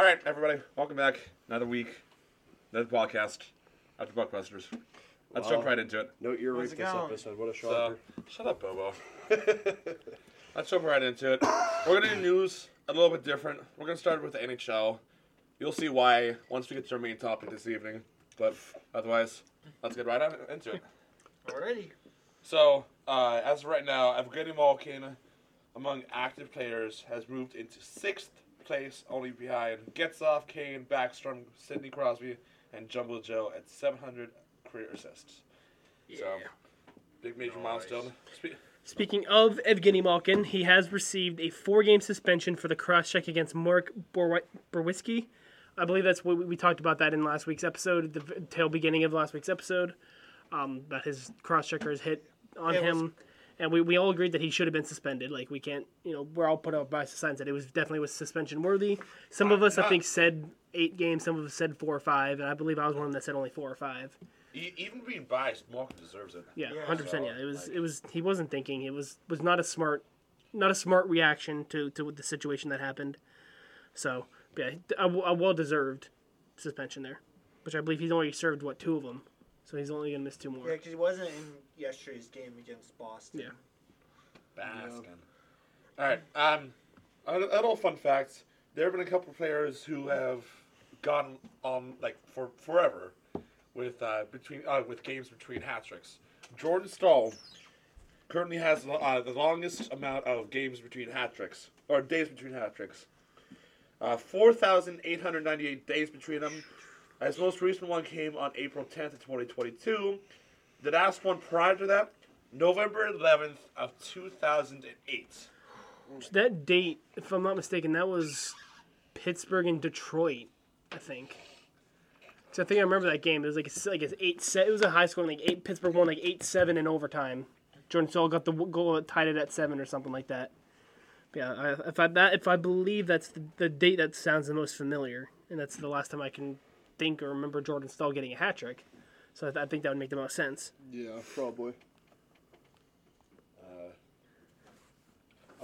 All right, everybody, welcome back. Another week, another podcast after Buckbusters. Let's Wow. jump right into it. No your How's rape it this going? episode. What a So, shocker. shut up, Bobo. Let's jump right into it. We're gonna do news a little bit different. We're gonna start with the NHL. You'll see why once we get to our main topic this evening. But otherwise, let's get right on into it. Already. So, uh, as of right now, Evgeny Malkin, among active players, has moved into sixth place, only behind Getzlaf, Kane, Backstrom, Sidney Crosby, and Jumbo Joe at 700 career assists. So, big major Nice. milestone. Spe- Speaking of Evgeny Malkin, he has received a four-game suspension for the cross-check against Mark Borwi- Borwitzky. I believe that's what we, we talked about that in last week's episode, the tail beginning of last week's episode. Um, that his cross-checkers hit on It was- him, and we, we all agreed that he should have been suspended. Like we can't, you know, we're all put out by signs that it was definitely was suspension worthy. Some of us, I think, said eight games. Some of us said four or five, and I believe I was one of them that said only four or five. E- even being biased, Malkin deserves it. Yeah, Yeah. hundred percent. So, Yeah, it was. like- It was. He wasn't thinking. It was was not a smart, not a smart reaction to to the situation that happened. So yeah, a, a well deserved suspension there, which I believe he's only served what two of them, so he's only gonna miss two more. Yeah, because he wasn't in yesterday's game against Boston. Yeah. Baskin. All right. Um, a, a little fun fact: there have been a couple players who have gone on like for forever with uh, between uh, with games between hat tricks. Jordan Staal currently has uh, the longest amount of games between hat tricks or days between hat tricks. Uh, Four thousand eight hundred ninety-eight days between them. His most recent one came on April 10th of 2022. The last one prior to that, November 11th of 2008. That date, if I'm not mistaken, that was Pittsburgh and Detroit, I think. So I think I remember that game. It was like a, like an eight set. It was a high scoring like eight. Pittsburgh won like eight seven in overtime. Jordan Staal got the goal tied it at seven or something like that. Yeah, I, if I that if I believe that's the, the date that sounds the most familiar, and that's the last time I can think or remember Jordan Staal getting a hat trick. So I, th- I think that would make the most sense. Yeah, probably. Uh,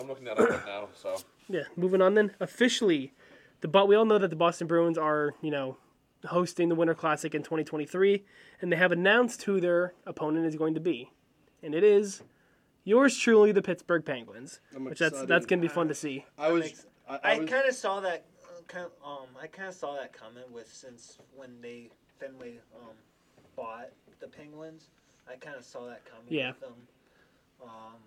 I'm looking that up right now, so. Yeah, moving on then. Officially, the but we all know that the Boston Bruins are, you know, hosting the Winter Classic in 2023, and they have announced who their opponent is going to be, and it is yours truly, the Pittsburgh Penguins. I'm which that's excited. that's gonna be fun to see. I was. I, I I kind of saw that. Kind um, I kind of saw that coming with since when they Fenway um bought the Penguins. I kind of saw that coming. Yeah. With them, um,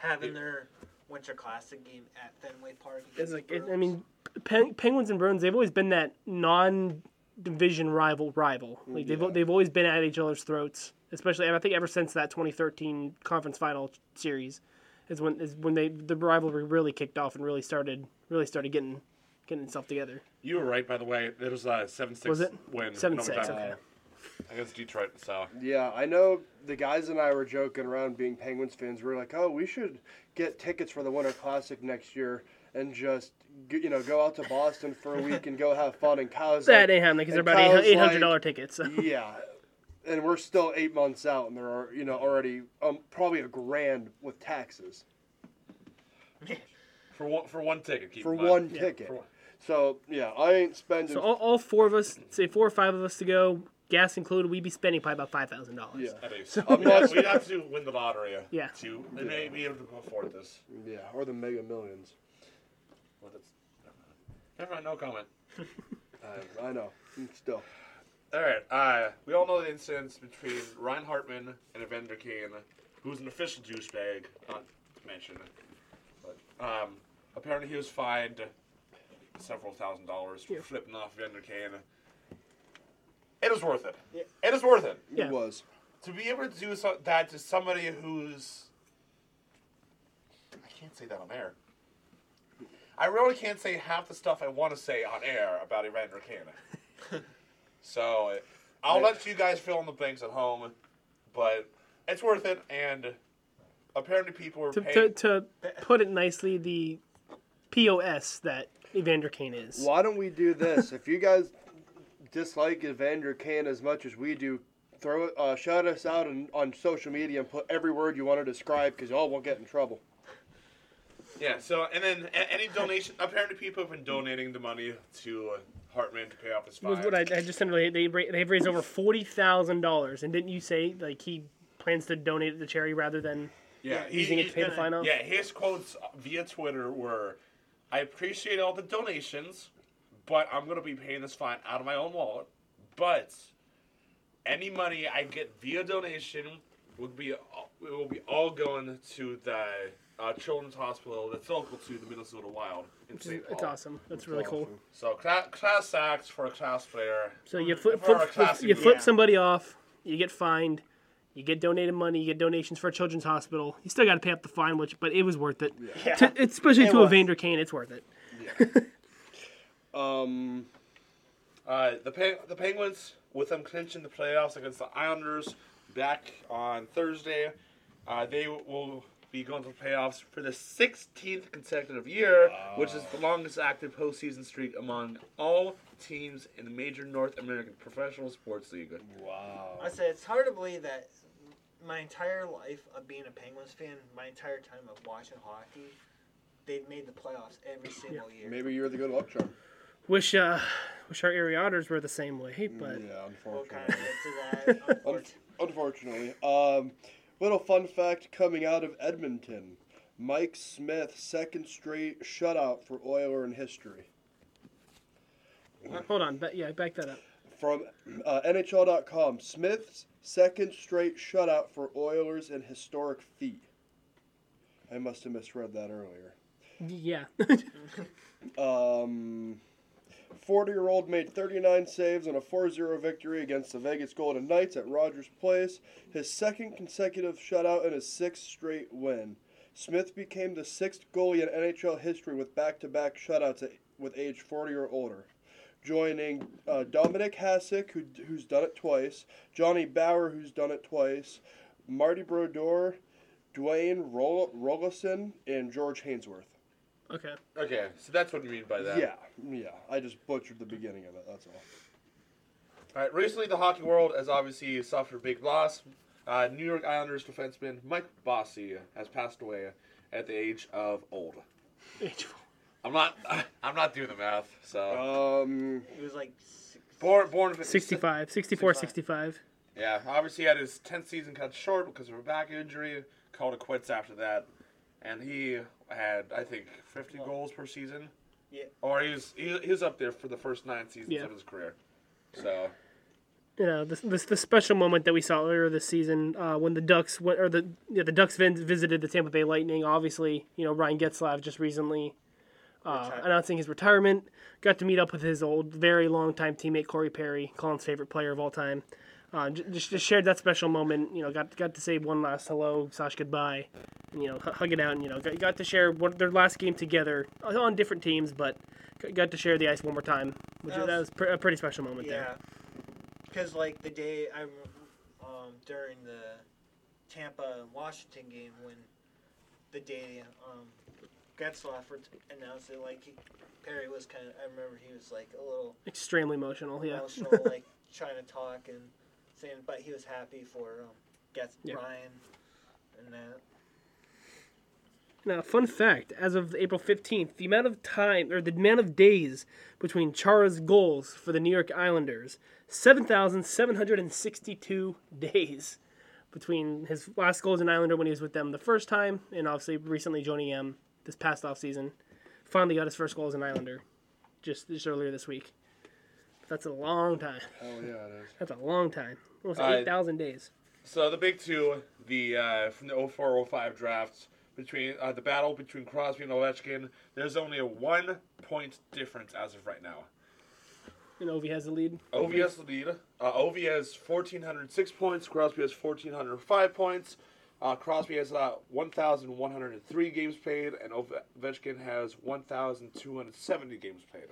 having their Winter Classic game at Fenway Park. It's like the it, I mean, Pen, Penguins and Bruins they've always been that non-division rival rival. Like they've Yeah. they've always been at each other's throats. Especially, I think ever since that 2013 conference final series, is when is when they the rivalry really kicked off and really started really started getting getting itself together. You were right, by the way. It was a 7 6 Was it? win. in 7-6, overtime okay. Against Detroit, so. Yeah, I know the guys and I were joking around being Penguins fans. We are like, oh, we should get tickets for the Winter Classic next year and just, you know, go out to Boston for a week and go have fun. And Kyle's That like, ain't happening because they're about eight hundred dollar like, tickets. So. yeah. And we're still eight months out, and there are, you know, already um, probably a grand with taxes For one, for one ticket, keep for in mind. one Yeah, ticket. for one. So, yeah, I ain't spending. So all, all four of us, say four or five of us to go, gas included, we'd be spending probably about five thousand dollars. yeah. At least. I'm we'd, not- have, we'd have to win the lottery Yeah. to and maybe be able to afford this. Yeah, or the Mega Millions. Well, that's, never mind, no comment. I, I know. Still. All right. Uh, we all know the incidents between Ryan Hartman and Evander Kane, who's an official douchebag, not to mention. But um, apparently he was fined several thousand dollars for Yeah. flipping off Evander Kane. It is worth it. Yeah. It is worth it Yeah. It was. to be able to do so, that to somebody who's. I can't say that on air. I really can't say half the stuff I want to say on air about Evander Kane. so I'll let you guys fill in the blanks at home, but it's worth it. And apparently, people were To, paying. to, to put it nicely, the POS that Evander Kane is. Why don't we do this? if you guys dislike Evander Kane as much as we do, throw it, uh, shout us out on, on social media and put every word you want to describe because y'all won't get in trouble. Yeah. So and then a- any donation. apparently, people have been donating the money to uh, Hartman to pay off his Was what I, I just said. They they they've raised over forty thousand dollars, and didn't you say like he plans to donate it to charity rather than yeah, he- using it he- to pay the gonna- fine off? Yeah, his quotes via Twitter were, "I appreciate all the donations, but I'm gonna be paying this fine out of my own wallet. But any money I get via donation would be it will be all going to the uh, children's hospital that's local to the Minnesota Wild in Which is- St. Paul. It's awesome. That's really cool. So class, class acts for a class player. So you flip, For our flip, classic you flip somebody off, you get fined, you get donated money, you get donations for a children's hospital. You still got to pay up the fine, which but it was worth it. Yeah. To, especially It to was. Evander Kane, it's worth it. Um, Uh, the Pe- the Penguins, with them clinching the playoffs against the Islanders back on Thursday, uh, they will be going to the playoffs for the 16th consecutive year, which is the longest active postseason streak among all teams in the major North American professional sports league. wow. I say it's hard to believe that my entire life of being a Penguins fan, my entire time of watching hockey, they've made the playoffs every single year. Maybe you're the good luck charm. Wish uh, wish our area otters were the same way, but yeah, We'll unfortunately. kind of get to that. unfortunately. Unfortunately. Um, little fun fact coming out of Edmonton. Mike Smith, second straight shutout for Oiler in history. hold on, yeah, back that up. From uh, NHL.com, Smith's second straight shutout for Oilers in historic feat. I must have misread that earlier. Yeah, Um, 40 year old made 39 saves in a 4 0 victory against the Vegas Golden Knights at Rogers Place, his second consecutive shutout and his sixth straight win. Smith became the sixth goalie in NHL history with back to back shutouts at, with age 40 or older. Joining uh, Dominic Hasek, who, who's done it twice, Johnny Bower, who's done it twice, Marty Brodeur, Dwayne Rol- Roloson, and George Hainsworth. Okay. Okay, so that's what you mean by that. Yeah, yeah. I just butchered the beginning of it. That's all. All right. Recently, the hockey world has obviously suffered a big loss. Uh, New York Islanders defenseman Mike Bossy has passed away at the age of old. Age- I'm not. I'm not doing the math. So Um, It was like six, born born 65, 64, 65. Yeah, obviously he had his 10th season cut short because of a back injury. Called it quits after that, and he had I think 50 goals per season. Yeah. Or he's was he, he was up there for the first nine seasons Yeah. of his career. So you know, this, this the special moment that we saw earlier this season uh, when the Ducks went, or the yeah, the Ducks vin- visited the Tampa Bay Lightning. Obviously, you know Ryan Getzlaf just recently uh, announcing his retirement. Got to meet up with his old, very long time teammate Corey Perry, Colin's favorite player of all time. Uh, just, just shared that special moment. You know, got got to say one last hello, slash goodbye, and, you know, hu- hug it out. And, you know, got, got to share what, their last game together on different teams, but got- to share the ice one more time, which that was- was pr- a pretty special moment there. Yeah, because like the day I, um, during the Tampa and Washington game when the day um, Getzlaf announced it, like he, Perry was kind of. I remember he was like a little Extremely emotional, yeah. emotional, like trying to talk and saying, but he was happy for um, Getz Yeah. Ryan and that. Now, fun fact: as of April fifteenth, the amount of time or the amount of days between Chara's goals for the New York Islanders seven thousand seven hundred and sixty-two days between his last goal as an Islander when he was with them the first time, and obviously recently joining them this past off season. Finally got his first goal as an Islander, just just earlier this week. That's a long time. hell yeah, it is. That's a long time. Almost Uh, eight thousand days. so the big two, the uh, from the 04-05 drafts between uh, the battle between Crosby and Ovechkin. There's only a one point difference as of right now. And Ovi has the lead. Ovi has the lead. Uh, Ovi has 1,406 points. Crosby has 1,405 points. Uh, Crosby has uh, 1,103 games played, and Ovechkin has 1,270 games played.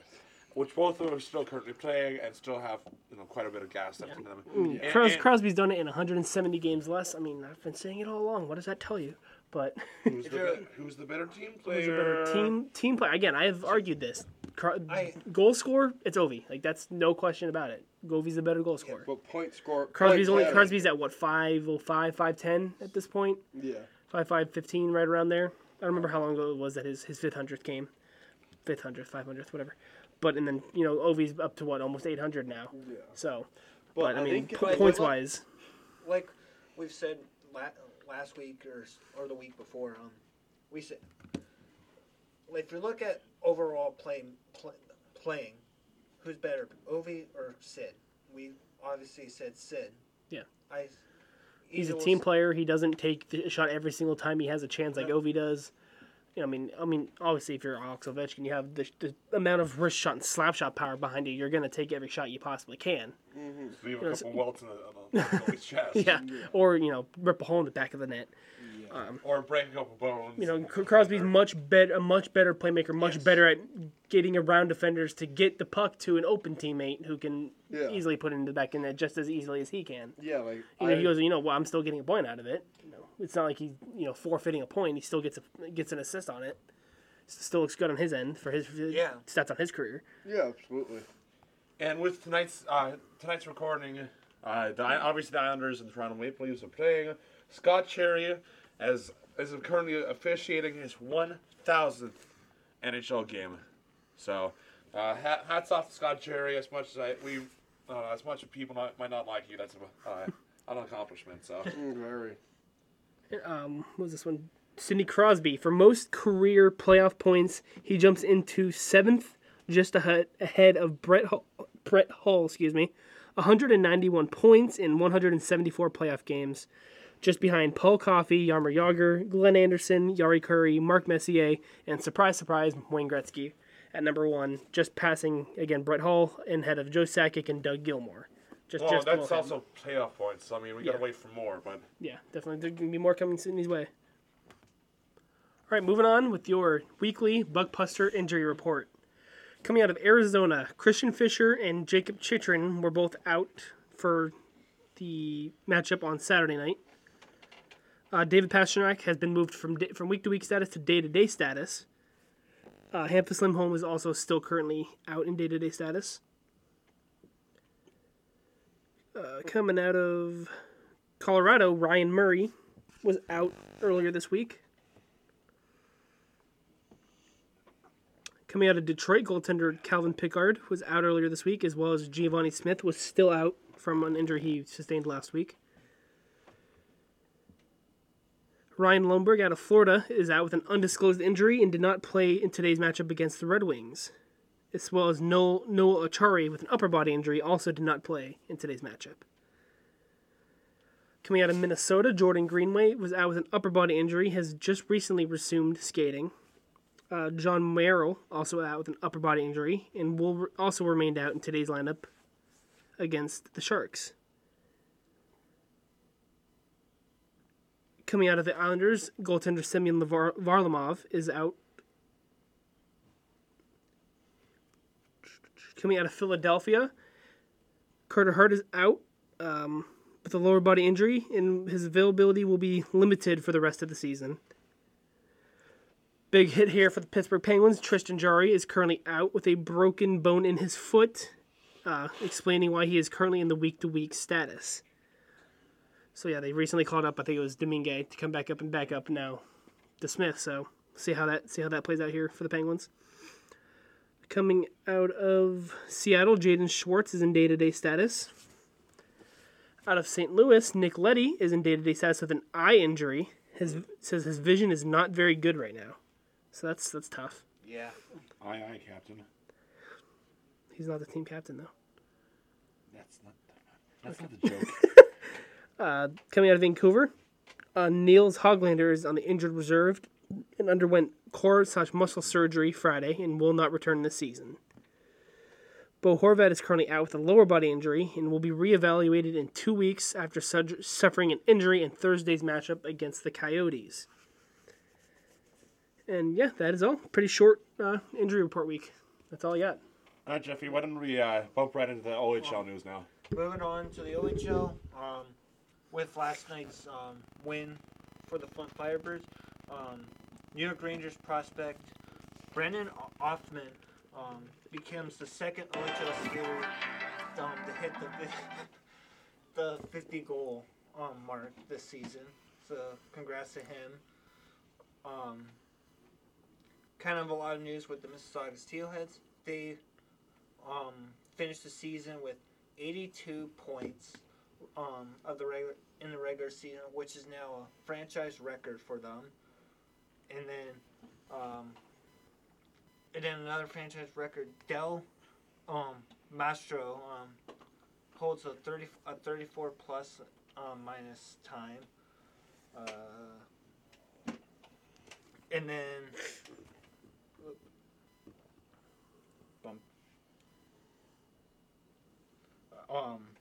Which both of them are still currently playing and still have you know quite a bit of gas left in them. And- Cros- and- Crosby's done it in 170 games less. I mean, I've been saying it all along. What does that tell you? But who's, the, be- who's the better team who's player? a better team team player? Again, I have argued this. Cro- I- goal score, it's Ovi. Like that's no question about it. Ovi's the better goal scorer. But point score. Crosby's point only talent. Crosby's at what 505, 510 at this point. Yeah. 5'5", 15, right around there. I don't remember how long ago it was that his his fifth hundredth came, fifth hundredth, five hundredth, whatever. But and then you know Ovi's up to what almost eight hundred now. Yeah. So, But but I I mean po- Like, points wise, like we've said la- last week or or the week before, um, we said if you look at overall playing play, playing, who's better, Ovi or Sid? We obviously said Sid. Yeah. I. he's a team player. He doesn't take the shot every single time he has a chance like. Ovi does. You know, I mean, I mean, obviously, if you're Alex Ovechkin, you have the, the amount of wrist shot and slap shot power behind you. You're gonna take every shot you possibly can. Mm-hmm. So you have Yeah, a so- couple welts in the, on the, on the chest. Yeah, or you know, rip a hole in the back of the net. Um, Or break a couple bones. you know, Crosby's much better, a much better playmaker, much Yes. better at getting around defenders to get the puck to an open teammate who can Yeah. easily put it in the back in net just as easily as he can. Yeah, like You know, I, he goes, you know, well, I'm still getting a point out of it. You know, it's not like he's you know forfeiting a point. He still gets a gets an assist on it. Still looks good on his end for his Yeah. stats on his career. yeah, absolutely. And with tonight's uh, tonight's recording, uh, the, obviously the Islanders and the Toronto Maple Leafs are playing. Scott Cherrey as as I'm currently officiating his one thousandth NHL game. So, uh, hat, hats off to Scott Cherrey. As much as I we, uh, as much as people not, might not like you, that's a, uh, an accomplishment. So, Mm, very. Um, what was this one? Sidney Crosby for most career playoff points. He jumps into seventh, just ahead ahead of Brett Hull, Brett Hull. Excuse me, 191 points in 174 playoff games. Just behind Paul Coffey, Jaromir Jagr, Glenn Anderson, Jari Kurri, Mark Messier, and surprise, surprise, Wayne Gretzky at number one, just passing again Brett Hull and head of Joe Sakic and Doug Gilmour. Just, well, just that's also playoff points. I mean, we gotta Yeah. wait for more. But Yeah, definitely. There's to be more coming Sidney's way. All right, moving on with your weekly Buckbuster injury report. Coming out of Arizona, Christian Fischer and Jakob Chychrun were both out for the matchup on Saturday night. Uh, David Pastrnak has been moved from from week to week status to day to day status. Uh, Hampus Lindholm is also still currently out in day to day status. Uh, coming out of Colorado, Ryan Murray was out earlier this week. Coming out of Detroit, goaltender Calvin Pickard was out earlier this week, as well as Givani Smith was still out from an injury he sustained last week. Ryan Lomberg out of Florida is out with an undisclosed injury and did not play in today's matchup against the Red Wings. As well as Noel, Noel Acciari with an upper body injury also did not play in today's matchup. Coming out of Minnesota, Jordan Greenway was out with an upper body injury, has just recently resumed skating. Uh, Jon Merrill also out with an upper body injury and will re- also remained out in today's lineup against the Sharks. Coming out of the Islanders, goaltender Semyon Lavar- Varlamov is out. Coming out of Philadelphia, Carter Hart is out um, with a lower body injury, and his availability will be limited for the rest of the season. Big hit here for the Pittsburgh Penguins. Tristan Jarry is currently out with a broken bone in his foot, uh, explaining why he is currently in the week to week status. So yeah, they recently called up. I think it was Domingue to come back up and back up now, to Smith. So see how that see how that plays out here for the Penguins. Coming out of Seattle, Jaden Schwartz is in day to day status. Out of St. Louis, Nick Leddy is in day to day status with an eye injury. His says his vision is not very good right now, so that's that's tough. Yeah. aye, aye, Captain. He's not the team captain though. That's not. That's not the joke. Uh, coming out of Vancouver, uh, Nils Hoglander is on the injured reserve and underwent core slash muscle surgery Friday and will not return this season. Bo Horvat is currently out with a lower body injury and will be reevaluated in two weeks after sud- suffering an injury in Thursday's matchup against the Coyotes. And yeah, that is all. Pretty short uh, injury report week. That's all I got. All right, Jeffy. Why don't we uh, bump right into the OHL news now? Moving on to the OHL, um, with last night's um, win for the Firebirds, um, New York Rangers prospect Brennan Othmann um, becomes the second OHL skater um, to hit the the 50 goal um, mark this season. So congrats to him. Um, kind of a lot of news with the Mississauga Steelheads. They finished the season with 82 points um, of the regular in the regular season, which is now a franchise record for them. And then, um, and then another franchise record, Del um, Mastro um, holds a 30 a 34 plus um, minus time. Uh, and then bump. Um.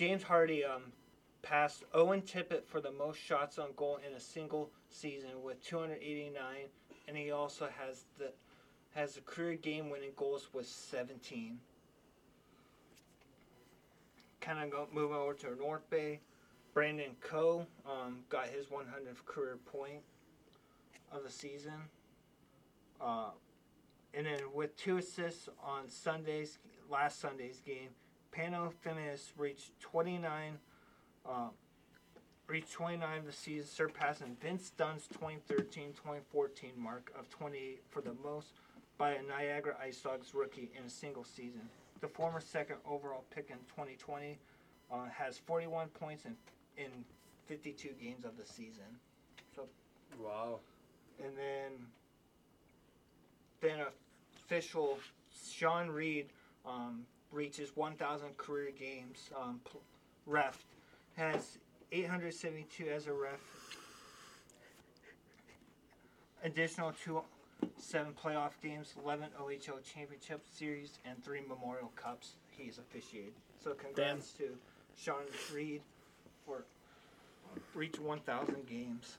James Hardie um, passed Owen Tippett for the most shots on goal in a single season with 289, and he also has the has the career game-winning goals with 17. Kind of moving over to North Bay. Brandon Coe um, got his 100th career point of the season. Uh, and then with two assists on Sunday's last Sunday's game, Pano Fimis reached 29, uh, reached 29 the season, surpassing Vince Dunn's 2013-2014 mark of 28 for the most by a Niagara Ice Dogs rookie in a single season. The former second overall pick in 2020 uh, has 41 points in in 52 games of the season. So, Wow. And then, then official Sean Reed um, reaches 1,000 career games. Um, ref has 872 as a ref. Additional two, seven playoff games, 11 OHL Championship Series, and three Memorial Cups he's officiated. So congrats to Sean Reed for reach 1,000 games.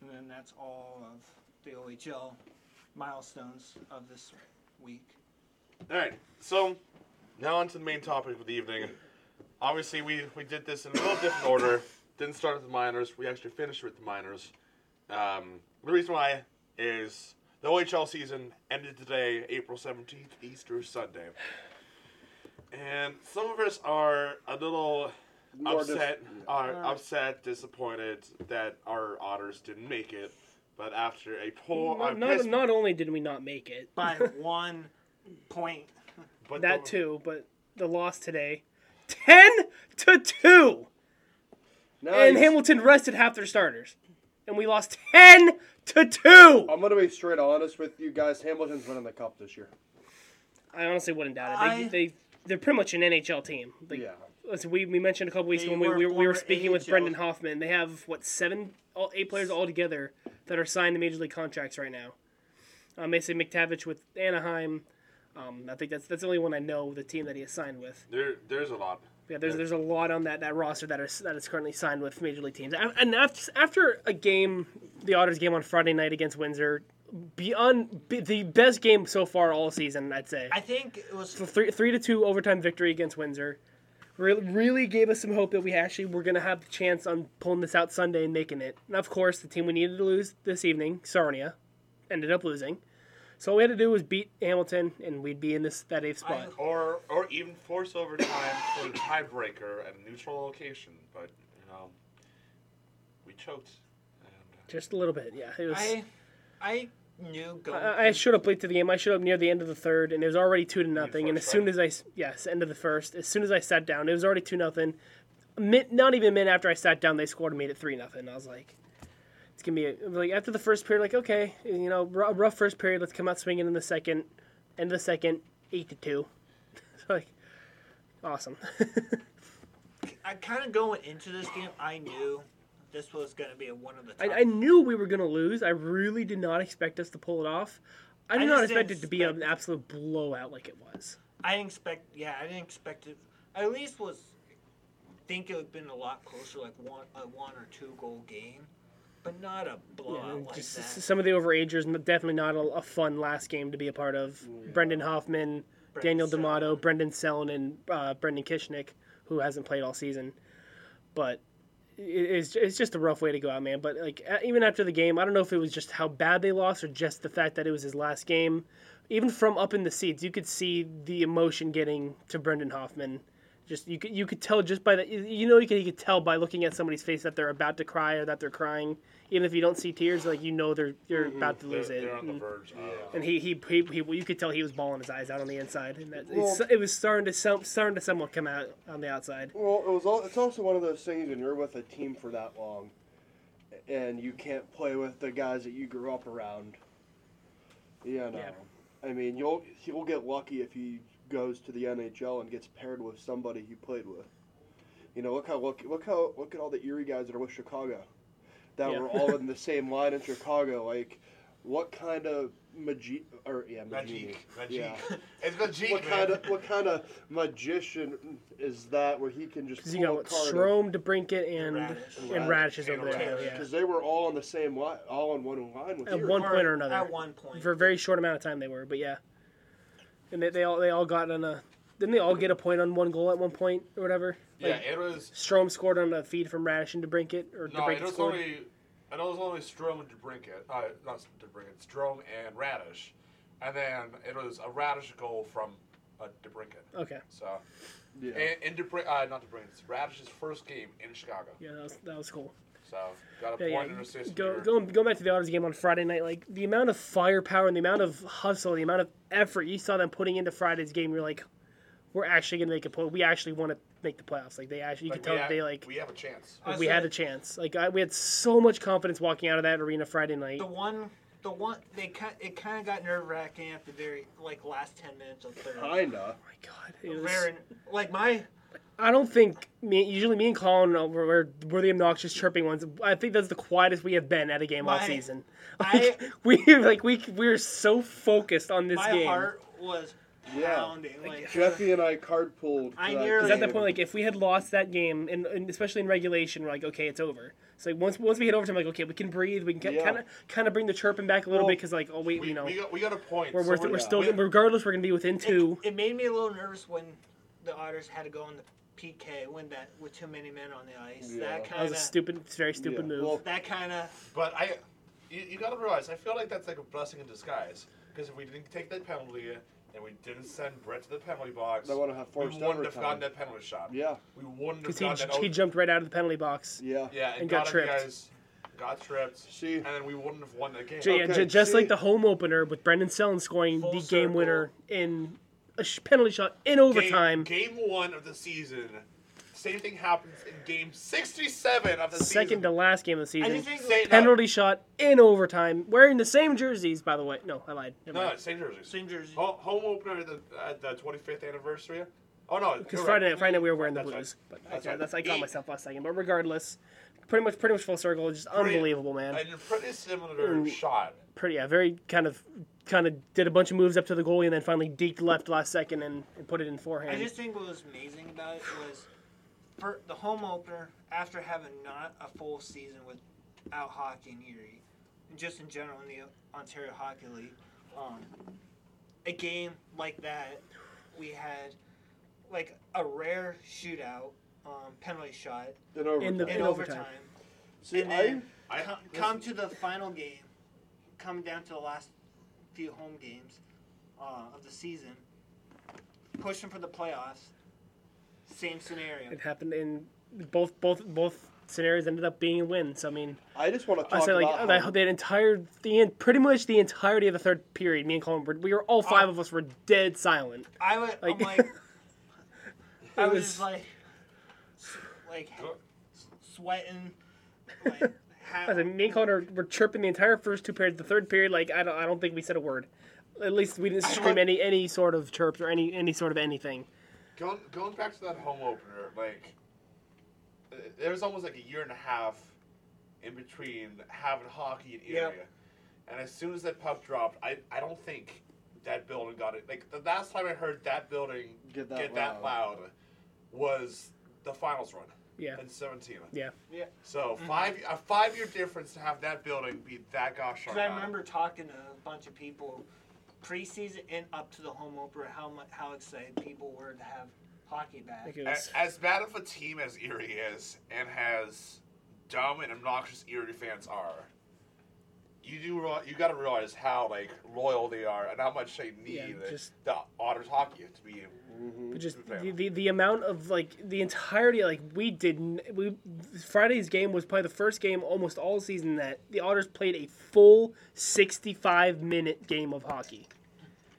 And then that's all of the OHL milestones of this week. All right, so now on to the main topic of the evening. Obviously, we, we did this in a little different order. Didn't start with the minors. We actually finished with the minors. Um, the reason why is the OHL season ended today, April 17th, Easter Sunday. And some of us are a little More dis- upset, are Uh. upset, disappointed that our otters didn't make it. But after a poll Not, on not, Pittsburgh- not only did we not make it, By one point. but that the- too, but the loss today, ten to two, Now and Hamilton rested half their starters, and we lost ten to two. I'm gonna be straight honest with you guys. Hamilton's winning the cup this year. I honestly wouldn't doubt it. I- They, they they're pretty much an NHL team. Like, yeah. listen, we, we mentioned a couple weeks ago when we, were we, were- we were former speaking with Brendan Hoffman. They have what seven, all eight players altogether that are signed to major league contracts right now. Um, Mason McTavish with Anaheim. Um, I think that's that's the only one I know the team that he has signed with. there, there's a lot. Yeah, there's there's a lot on that, that roster that is that is currently signed with major league teams. And- And after, after a game, the Otters game on Friday night against Windsor, beyond be, the best game so far all season, I'd say. I think it was So three three to two overtime victory against Windsor. Really, really gave us some hope that we actually were going to have the chance on pulling this out Sunday and making it. And of course, the team we needed to lose this evening, Sarnia, ended up losing. So all we had to do was beat Hamilton, and we'd be in this that eighth spot. Or or even force overtime for the tiebreaker at a neutral location. But, you know, we choked. And uh, Just a little bit, yeah. It was. I I knew going. I, I showed up late to the game. I showed up near the end of the third, and it was already two to nothing. And as soon as I s- yes, end of the first, as soon as I sat down, it was already two nothing. Not even a minute after I sat down, they scored and made it three nothing. I was like, it's gonna be a, like after the first period, like okay, you know, r- rough first period. Let's come out swinging in the second, end of the second, eight to two. so like, awesome. I kind of going into this game, I knew this was going to be a one of the. I, I knew we were gonna lose. I really did not expect us to pull it off. I did I not expect it to be an absolute blowout like it was. I didn't expect. Yeah, I didn't expect it. I at least was think it would have been a lot closer, like one a one or two goal game, but not a blowout Yeah, like just that. some of the overagers, definitely not a, a fun last game to be a part of. Brendan Hoffman, Daniel Selin. D'Amato, Brendan Selin, and uh, Brendan Kishnick, who hasn't played all season. But it- it's, it's just a rough way to go out, man. But like even after the game, I don't know if it was just how bad they lost or just the fact that it was his last game. Even from up in the seats, you could see the emotion getting to Brendan Hoffman Just you could you could tell just by the you know you could, you could tell by looking at somebody's face that they're about to cry or that they're crying. Even if you don't see tears, like you know they're you're mm-hmm. about to They're, lose it. they're on the And- verge. Of, and he, he, he, he, you could tell he was bawling his eyes out on the inside, and that, Well- it was starting to some, starting to somewhat come out on the outside. Well, it was. All, it's also one of those things when you're with a team for that long, and you can't play with the guys that you grew up around. You know, Yeah. I mean, you'll you'll get lucky if he goes to the NHL and gets paired with somebody he played with. You know, look how look look how look at all the Erie guys that are with Chicago, that Yeah. were all in the same line in Chicago. Like, what kind of magi or yeah, Magic. Magic. Yeah. It's Magic, What man. kind of what kind of magician is that where he can just Because you pull got a what, card? Strome, DeBrincat, and Raddysh. and Radishes over there. Raddysh. Yeah. Because they were all on the same line, all on one line with At you. one point or another. At one point. For a very short amount of time they were, but yeah. And they, they all they all got on a didn't they all get a point on one goal at one point or whatever? yeah, it was. Strome scored on a feed from Raddysh and DeBrincat, or No, it DeBrincat was scored. only. I know it was only Strome and DeBrincat. Uh, not DeBrincat. Strome and Raddysh, and then it was a Raddysh goal from a DeBrincat. Okay, So, Yeah. and, and DeBrin- uh, not DeBrincat. It's Raddysh's first game in Chicago. yeah, that was that was cool. So got a Yeah, point yeah. and assist. Go, here. going, going back to the Otters game on Friday night, like the amount of firepower and the amount of hustle, the amount of effort you saw them putting into Friday's game, you're like, we're actually gonna make a play. We actually want to make the playoffs. Like they actually, you Like, could tell have, they like we have a chance. I we had a chance. Like I, we had so much confidence walking out of that arena Friday night. The one, the one, they kind, it kind of got nerve wracking at the very like last ten minutes of third. Kinda. Oh my God, it was, Very, like my, I don't think me. Usually, me and Colin uh, were, were, were the obnoxious chirping ones. I think that's the quietest we have been at a game all My- season. I- we like we we were so focused on this my game. heart was Yeah. pounding. Like, Jeffy and I cardpooled. I that nearly- Because at that game. point, like if we had lost that game, and, and especially in regulation, we're like, okay, it's over. So like, once once we hit overtime, like okay, we can breathe. We can Yeah. kind of kind of bring the chirping back a little Well, bit because like oh wait, We, you know we, got, we got a point. we're so we're, we're yeah. still we- regardless we're gonna be within two. it, it made me a little nervous when the Otters had to go on the PK when that with too many men on the ice. Yeah. That That kind was of a stupid, very stupid Yeah. move. Well, that kind of But I, you, you got to realize, I feel like that's like a blessing in disguise. Because if we didn't take that penalty and we didn't send Brett to the penalty box, They wanna have we wouldn't have overtime. gotten that penalty shot. Yeah. We wouldn't have Because he, gotten that. he jumped right out of the penalty box. Yeah. yeah, and, and got got, tripped. tripped. Guys, got tripped. See- and then we wouldn't have won that game. J- yeah, Okay, just see- like the home opener with Brendan Sellen scoring Full the game circle. winner in a sh- penalty shot in overtime. Game, one of the season. Same thing happens in game 67 of the Second season. to last game of the season. just think Say- penalty shot in overtime, wearing the same jerseys, by the way. No, I lied. Never No, mind. same jersey. same jersey. Ho- Home opener at the, at the 25th anniversary. Oh no, Because Friday right. night, Friday night we were wearing the That's right. blues, but That's yeah, right. that's I caught myself last second. But regardless, pretty much, pretty much full circle, just unbelievable, man. And a pretty similar Mm. shot. Pretty, yeah, very kind of, kind of did a bunch of moves up to the goalie and then finally deked left last second and, and put it in forehand. I just think what was amazing about it was for the home opener after having not a full season without hockey in Erie, and just in general in the Ontario Hockey League, um, a game like that, we had like a rare shootout, um, penalty shot In overtime. In the- in, In overtime. overtime. See, and I, then I- come, come to the final game, come down to the last few home games uh, of the season, pushing for the playoffs. Same scenario. it happened in both both both scenarios ended up being wins. I mean, I just want to I said like about that, entire the pretty much the entirety of the third period. Me and Colin were we were all five Oh. of us were dead silent. I was Like- I'm like, I was was- just like, like sweating. Like, how, I said, me and Colin are, were chirping the entire first two periods. The third period, like I don't I don't think we said a word. At least we didn't scream any any sort of chirps or any any sort of anything. Going going back to that home opener, like there was almost like a year and a half in between having hockey in Yeah. area, and as soon as that puck dropped, I I don't think that building got it. Like the last time I heard that building Get that get that loud. loud was the finals run Yeah. in seventeen. Yeah. yeah. So five a five year difference to have that building be that gosh darn Because I loud. remember talking to a bunch of people preseason and up to the home opener how much how excited people were to have hockey back. Like A- As bad of a team as Erie is, and as dumb and obnoxious Erie fans are, you do real- you got to realize how like loyal they are and how much they need Yeah, just- the Otters hockey to be But just the, the, the amount of like the entirety like we didn't we Friday's game was probably the first game almost all season that the Otters played a full 65 minute game of hockey.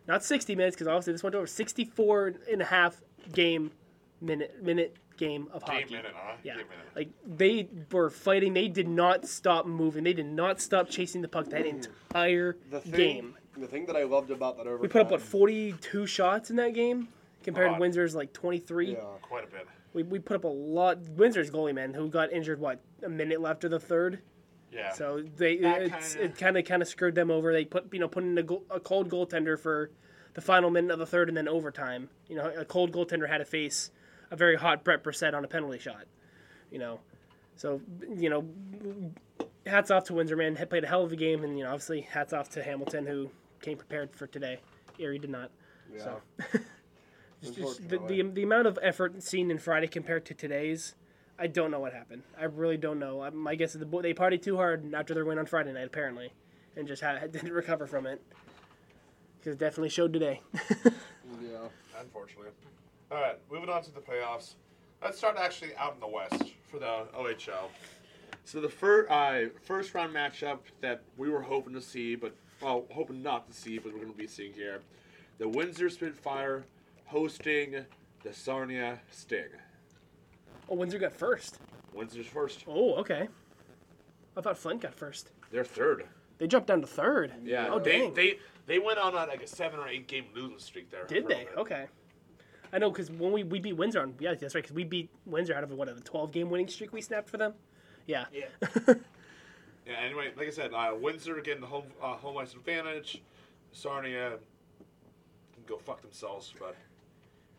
Not 60 minutes because obviously this went over 64 and a half game minute minute game of hockey. Game minute, huh? Yeah, minute. like they were fighting. They did not stop moving. They did not stop chasing the puck that mm-hmm. entire The thing, game. the thing that I loved about that overtime. We put up what 42 shots in that game compared to. Windsor's like 23. Yeah. Quite a bit. We, we put up a lot. Windsor's goalie man who got injured what a minute left of the third. Yeah. So they it's, kinda- it kind of kind of screwed them over. They put you know put in a, goal, a cold goaltender for the final minute of the third and then overtime. You know a cold goaltender had to face a very hot Brett Brissett on a penalty shot. You know, so you know, hats off to Windsor man. He played a hell of a game, and you know obviously hats off to Hamilton who came prepared for today. Erie did not. Yeah. So just, just the, the the amount of effort seen in Friday compared to today's, I don't know what happened. I really don't know. I, my guess is the they partied too hard after their win on Friday night apparently, and just had, didn't recover from it. Because it definitely showed today. Yeah. Unfortunately. All right, moving on to the playoffs. Let's start actually out in the West for the OHL. So the first uh, first round matchup that we were hoping to see, but well, hoping not to see, but we're going to be seeing here, the Windsor Spitfire hosting the Sarnia Sting. oh, Windsor got first. Windsor's first. Oh, okay. I thought Flint got first. They're third. They jumped down to third. Yeah, Oh, they, dang. they they went on a, like a seven or eight game losing streak there. Did they? Okay. I know because when we, we beat Windsor on yeah that's right because we beat Windsor out of what a twelve game winning streak we snapped for them. Yeah. Yeah. Yeah. Anyway, like I said, uh, Windsor getting the home uh, home ice advantage. Sarnia can go fuck themselves, but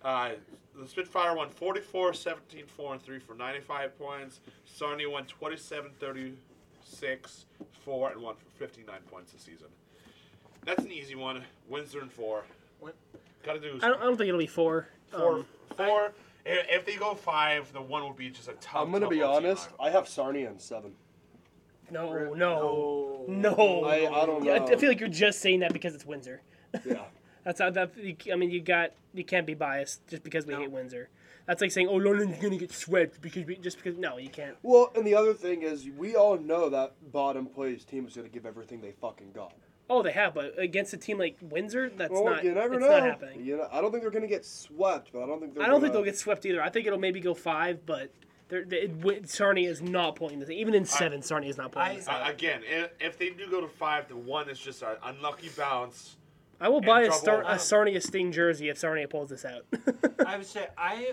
uh, the Spitfire won 44, 17, 4, and 3 for 95 points. Sarnia won 27, 36, 4, and 1 for 59 points this season. That's an easy one. Windsor and 4. What? Gotta do I don't, I don't think it'll be four. four. Um, four. I- if they go 5, the one would be just a tough I'm gonna be honest. line. I have Sarnia in seven. no, no, no. no. I, I don't know. I I feel like you're just saying that because it's Windsor. yeah. That's how that. I mean, you got you can't be biased just because we No. hate Windsor. That's like saying, "Oh, London's gonna get swept because we, just because." No, you can't. Well, and the other thing is, we all know that bottom place team is gonna give everything they fucking got. Oh, they have, but against a team like Windsor, that's well, not. you never it's know. not happening. You know, I don't think they're gonna get swept, but I don't think they're. I don't think gonna- they'll get swept either. I think it'll maybe go five, but they're, they, it, Sarnia is not pulling this. Even in seven, Sarnia is not pulling I- this. Again, if, if they do go to 5, the one is just an unlucky bounce. I will buy a, double Star, a. Sarnia Sting jersey if Sarnia pulls this out. I would say I,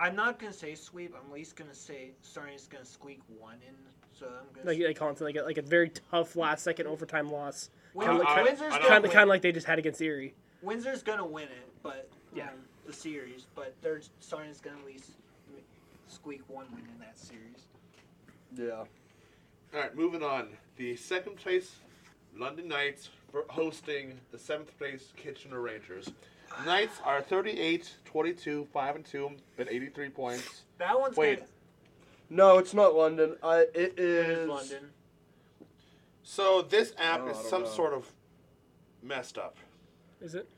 I'm not gonna say sweep. I'm at least gonna say Sarnia's gonna squeak one in. So I'm gonna. like say, they call it like a, like a very tough last second overtime loss, Win- kinda like- Windsor's I- I kind of kind of like they just had against Erie. Windsor's gonna win it, but Yeah. um, the series. But there's Sarnia's gonna at least squeak one win in that series. Yeah. All right, moving on. The second place London Knights for hosting the seventh place Kitchener Rangers. Knights are 38, 22, 5 and 2, but 83 points. That one's Wait. gonna, No, it's not London. I it it is, is London. So this app Oh, is some know. sort of messed up. Is it?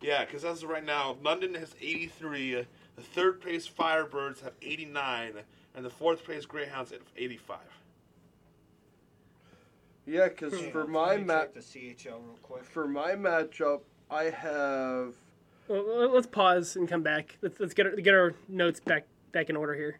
Yeah, because as of right now, London has 83, the third place Firebirds have 89, and the fourth place Greyhounds have 85. Yeah, because Yeah, for my match, mat the CHL real quick. for my matchup, I have Well, let- let's pause and come back. Let's let's get our, get our notes back back in order here.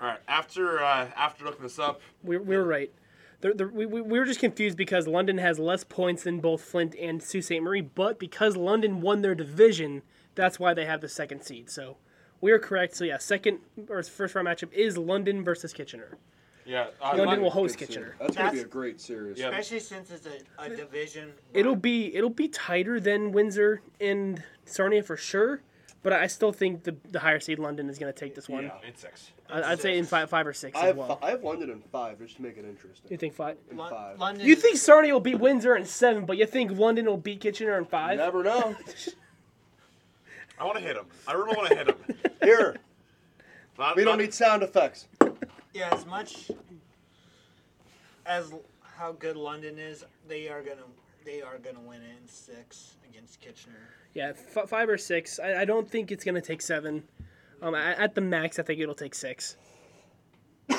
All right, after uh, after looking this up, We, we were right. The, the, we, we we were just confused because London has less points than both Flint and Sault Ste. Marie, but because London won their division, that's why they have the second seed. So we are correct. So yeah, second or first round matchup is London versus Kitchener. Yeah, uh, London will host Kitchener. series. That's gonna be a That's- great series. Yeah. Especially since it's a, a division. It'll be it'll be tighter than Windsor and Sarnia for sure, but I still think the the higher seed London is going to take this one. Yeah. in six. I, I'd say in five five or six I as have well. fi- I have London in five just to make it interesting. You think five? in Lon- five. London. You think Sarnia will beat Windsor in seven, but you think London will beat Kitchener in five? Never know. I want to hit him. I really want to hit him. Here, Not- we don't not- need sound effects. Yeah, as much as how good London is, they are gonna they are gonna win it in six against Kitchener. Yeah, f- five or six. I, I don't think it's gonna take seven. Um, at, at the max, I think it'll take six. All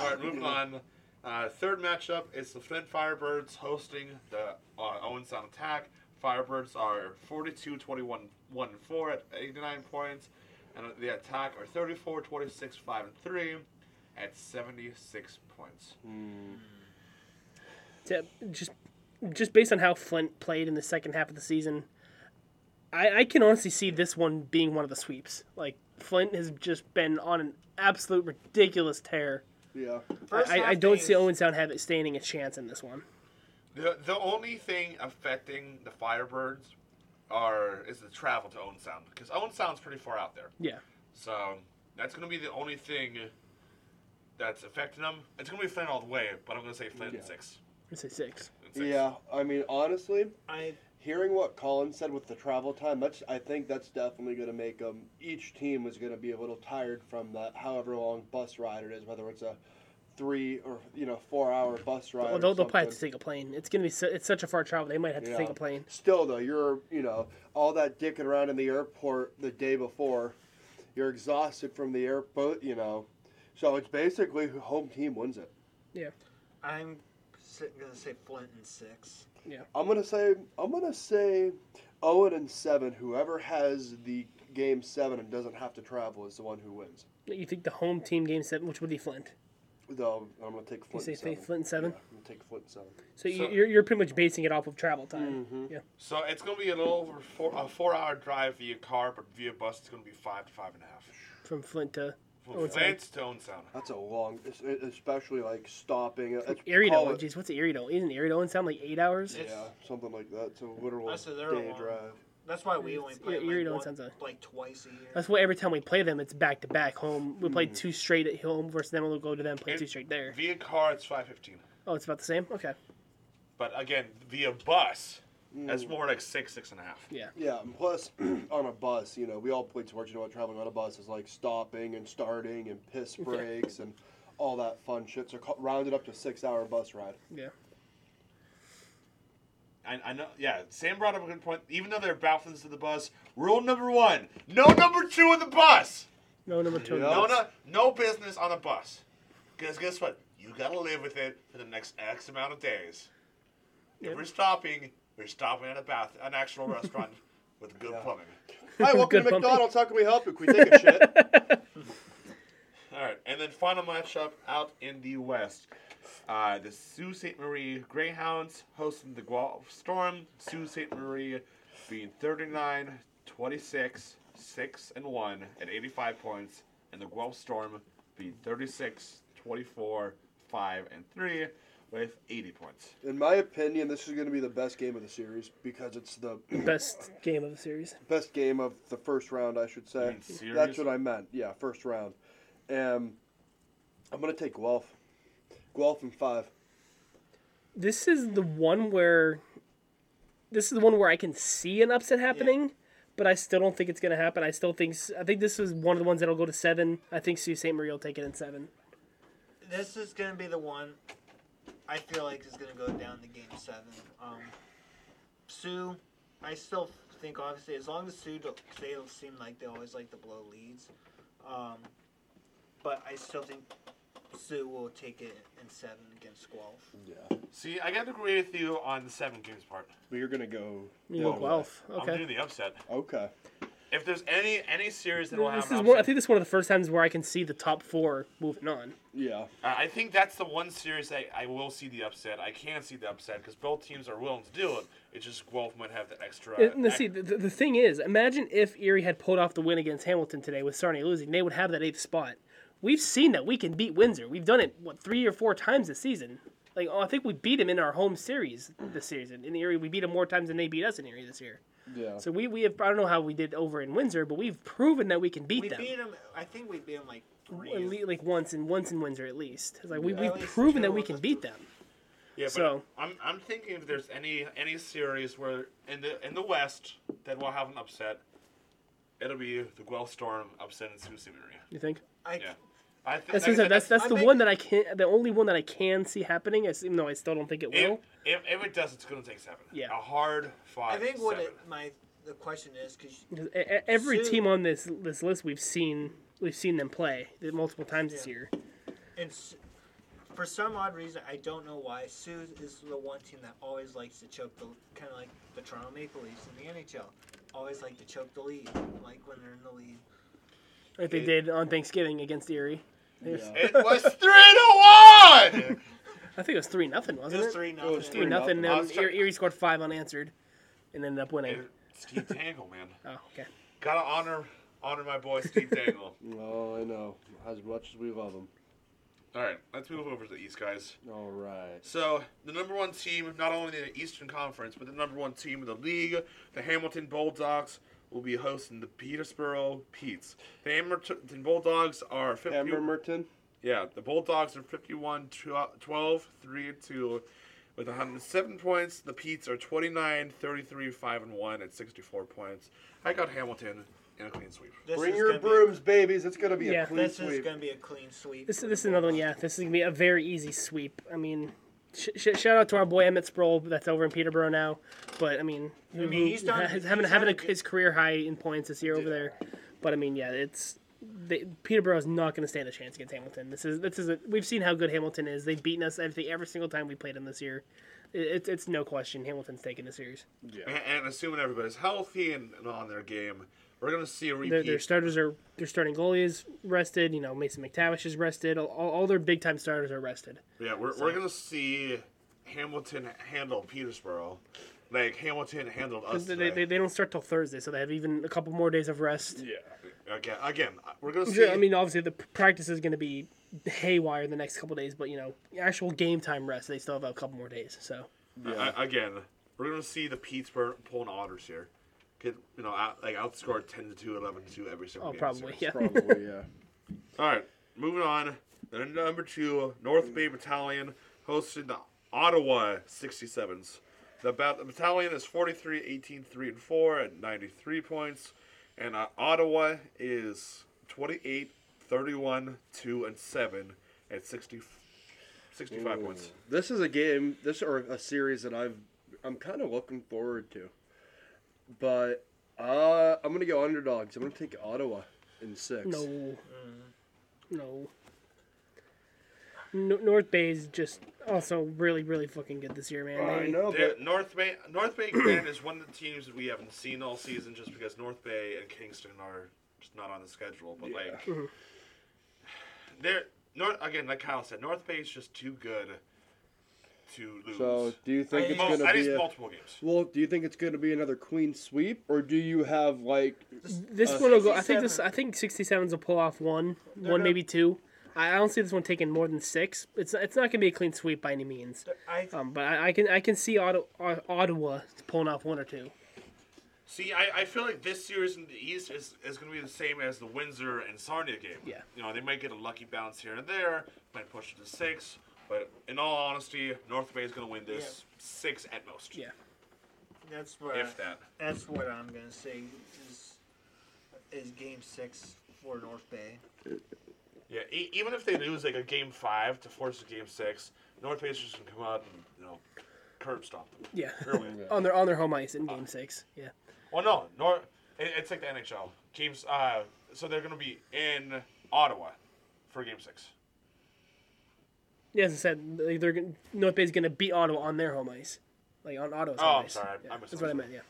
right, moving on. Uh, third matchup is the Flint Firebirds hosting the uh, Owen Sound Attack. Firebirds are 42 21 1 4 at 89 points, and the Attack are 34 26 5 and 3 at 76 points. Hmm. To, just just based on how Flint played in the second half of the season, I, I can honestly see this one being one of the sweeps. Like Flint has just been on an absolute ridiculous tear. Yeah. First I, I don't see Owen Sound have it standing a chance in this one. The, the only thing affecting the Firebirds are is the travel to Owen Sound because Owen Sound's pretty far out there. Yeah. So that's going to be the only thing that's affecting them. It's going to be Flint all the way, but I'm going to say Flint Yeah. six. I say six. Six. Yeah. I mean, honestly, I hearing what Colin said with the travel time, that's I think that's definitely going to make them. Each team is going to be a little tired from that, however long bus ride it is, whether it's a three or you know four hour bus ride. Well, or they'll, they'll probably have to something. take a plane. It's gonna be su- it's such a far travel. They might have to Yeah. take a plane. Still though, you're you know all that dicking around in the airport the day before, you're exhausted from the airport. You know, so it's basically home team wins it. Yeah. I'm gonna say Flint in six. Yeah. I'm gonna say I'm gonna say Owen and seven. Whoever has the game seven and doesn't have to travel is the one who wins. You think the home team game seven, which would be Flint? Though I'm gonna take Flint. You Flint. say and seven. Flint Flint seven. Yeah, I'm gonna take Flint seven. So, you, So- you're you're pretty much basing it off of travel time. Mhm. Yeah. So it's going to be a little over four, a four-hour drive via car, but via bus it's going to be five to five and a half. From Flint to From Owen Sound. Flint Sound. That's a long, es- especially like stopping. Uh, it's, Erie call to it- Jeez, what's Erie to? Isn't Erie Sound like eight hours? It's- Yeah, something like that. It's a literal Oh, so they're day long. drive. That's why we only It's- play yeah, Erie like, don't one, sound so- like twice a year. That's why every time we play them, it's back to back home. We play played two straight at home versus them. We'll go to them play And- two straight there. Via car it's 515. Oh, it's about the same. Okay. But again, via bus, Mm. that's more like six, six and a half. Yeah. Yeah, and plus on a bus, you know, we all played sports. You know what traveling on a bus is like stopping and starting and piss breaks and all that fun shit. So rounded up to six hour bus ride. Yeah. I, I know, yeah, Sam brought up a good point. Even though they're bouncing to the bus, rule number one no number two in the bus. No number two. Yeah. No, no, no business on the bus. Because guess what? You gotta live with it for the next X amount of days. If we're stopping, we're stopping at a bath, an actual restaurant with good Yeah. plumbing. Hi, welcome Good to pumping. McDonald's. How can we help you? Can we take a shit? All right, and then final matchup out in the West. Uh, the Sault Ste. Marie Greyhounds hosting the Guelph Storm. Sault Ste. Marie being 39, 26, 6, and 1 at 85 points. And the Guelph Storm being 36, 24, 5, and 3 with 80 points. In my opinion, this is going to be the best game of the series because it's the Best game of the series. best game of the first round, I should say. That's what I meant. Yeah, first round. Um, I'm going to take Guelph. Guelph in five. This is the one where. This is the one where I can see an upset happening, but I still don't think it's gonna happen. I still think s- I think this is one of the ones that'll go to seven. I think Sault Ste. Marie will take it in seven. This is gonna be the one I feel like is gonna go down to game seven. Um, Soo, I still think obviously as long as Soo don't, 'cause they don't seem like they always like to blow leads, um, but I still think Soo will take it in seven against Guelph. Yeah. See, I got to agree with you on the seven games part. But you're going to go. You go Guelph. Guelph. I'm Okay. doing the upset. Okay. If there's any any series that will have This an is one, I think this is one of the first times where I can see the top four moving on. Yeah. I think that's the one series I, I will see the upset. I can see the upset because both teams are willing to do it. It's just Guelph might have the extra. And, and see, the, the the thing is, imagine if Erie had pulled off the win against Hamilton today with Sarnia losing, they would have that eighth spot. We've seen that we can beat Windsor. We've done it what three or four times this season. Like oh, I think we beat them in our home series this season. In the Erie, we beat them more times than they beat us in Erie this year. Yeah. So we, we have I don't know how we did over in Windsor, but we've proven that we can beat we them. beat them. I think we beat them like three. At le- like once in once in Windsor at least. It's like we, Yeah. we've proven that we can beat them. yeah, but so- I'm I'm thinking if there's any any series where in the in the West that will have an upset, it'll be the Guelph Storm upset in Sault Ste. You think? I, Yeah. I think That's like I that's that's, that's the think- one that I can't. the only one that I can see happening. is- Even though I still don't think it will. if, if it does, it's going to take seven. Yeah. A hard five. I think what it, my the question is because Because Every Sue- team on this this list we've seen we've seen them play multiple times this year. it's for some odd reason I don't know why Soo is the one team that always likes to choke the kind of like the Toronto Maple Leafs in the NHL. Always like to choke the lead, like when they're in the lead. Like they It- did on Thanksgiving against Erie. Yeah. It was three to one. I think it was three nothing, It wasn't was it? three was nothing. Three Three nothing. nothing. I And was Erie, Erie scored five unanswered, and ended up winning. Steve Dangle, man. Oh, okay. Gotta honor honor my boy Steve Dangle. Oh, I know. As much as we love him. All right, let's move over to the East, guys. All right. So the number one team, not only in the Eastern Conference, but the number one team in the league, the Hamilton Bulldogs, will be hosting the Petersboro Petes. The Hamilton Bulldogs are 50, Amber Merton. yeah, the Bulldogs are 51 12, 3 2 with 107 points. The Petes are 29 33 5 and 1 at 64 points. I got Hamilton in a clean sweep. This Bring your gonna be- brooms, babies. It's gonna be Yeah, a clean This is sweep. going to be a clean sweep. This this is another one. Yeah, this is gonna be a very easy sweep. I mean, sh- sh- shout out to our boy Emmett Sproul that's over in Peterborough now. But I mean, I mean, he's done- has- having he's having a, a his career high in points this year over there. But I mean, yeah, it's they, Peterborough is not going to stand a chance against Hamilton. This is this is a, we've seen how good Hamilton is. They've beaten us every every single time we played them this year. It's it's no question Hamilton's taking the series. Yeah. And, and assuming everybody's healthy and, and on their game, we're going to see a repeat. Their, their starters are their starting goalie is rested. You know, Mason McTavish is rested. All, all their big time starters are rested. Yeah, we're, we're gonna see Hamilton handle Petersboro, like Hamilton handled us They, they, they don't start till Thursday, so they have even a couple more days of rest. Yeah. again, again, we're gonna see. I mean, obviously the practice is going to be haywire the next couple days, but you know, actual game time rest, they still have a couple more days. So Yeah. I- again, we're gonna see the Pittsburgh pulling otters here. Get you know, out, like outscored ten to 2, 11 to two every single oh, game. probably series. yeah. Probably, yeah. All right, moving on. Then number two, North Bay Battalion hosted the Ottawa 67s. The, bat- the battalion is 43, 18, 3, and 4 at 93 points. And uh, Ottawa is 28, 31, 2, and 7 at 60, 65 points. This is a game, this or a series that I've, I'm kind of looking forward to. But uh, I'm gonna go underdogs. I'm gonna take Ottawa in six. No, no. N- North Bay is just also really, really fucking good this year, man. I They- know, but North Bay, North Bay, granted, is one of the teams that we haven't seen all season, just because North Bay and Kingston are just not on the schedule. But Yeah. like, Mhm. they're North again, like Kyle said, North Bay is just too good to lose. so do you think I- it's gonna be least a, multiple games. well? Do you think it's gonna be another clean sweep, or do you have like This one will go. I think this. I think 67s will pull off one, one gonna- maybe two. I I don't see this one taking more than six. It's it's not gonna be a clean sweep by any means. I, Um, but I, I can I can see Ottawa, Ottawa pulling off one or two. See, I, I feel like this series in the East is, is going to be the same as the Windsor and Sarnia game. Yeah. You know, they might get a lucky bounce here and there, might push it to six, but in all honesty, North Bay is going to win this six at most. Yeah. that's what If that. that's what I'm gonna say is is Game Six for North Bay. Yeah, e- even if they lose like a game five to force a game six, North Bay is just going to come out and, you know, curb stomp them. Yeah. Really. on their on their home ice in Game Six. Yeah. Well, no, nor it, it's like the NHL games. Uh, so they're going to be in Ottawa for Game Six. Yeah, as I said, they're gonna, North Bay's gonna beat Ottawa on their home ice, like on Ottawa's Oh, home I'm ice. sorry, I- Yeah, I that's what I misunderstood. meant. Yeah.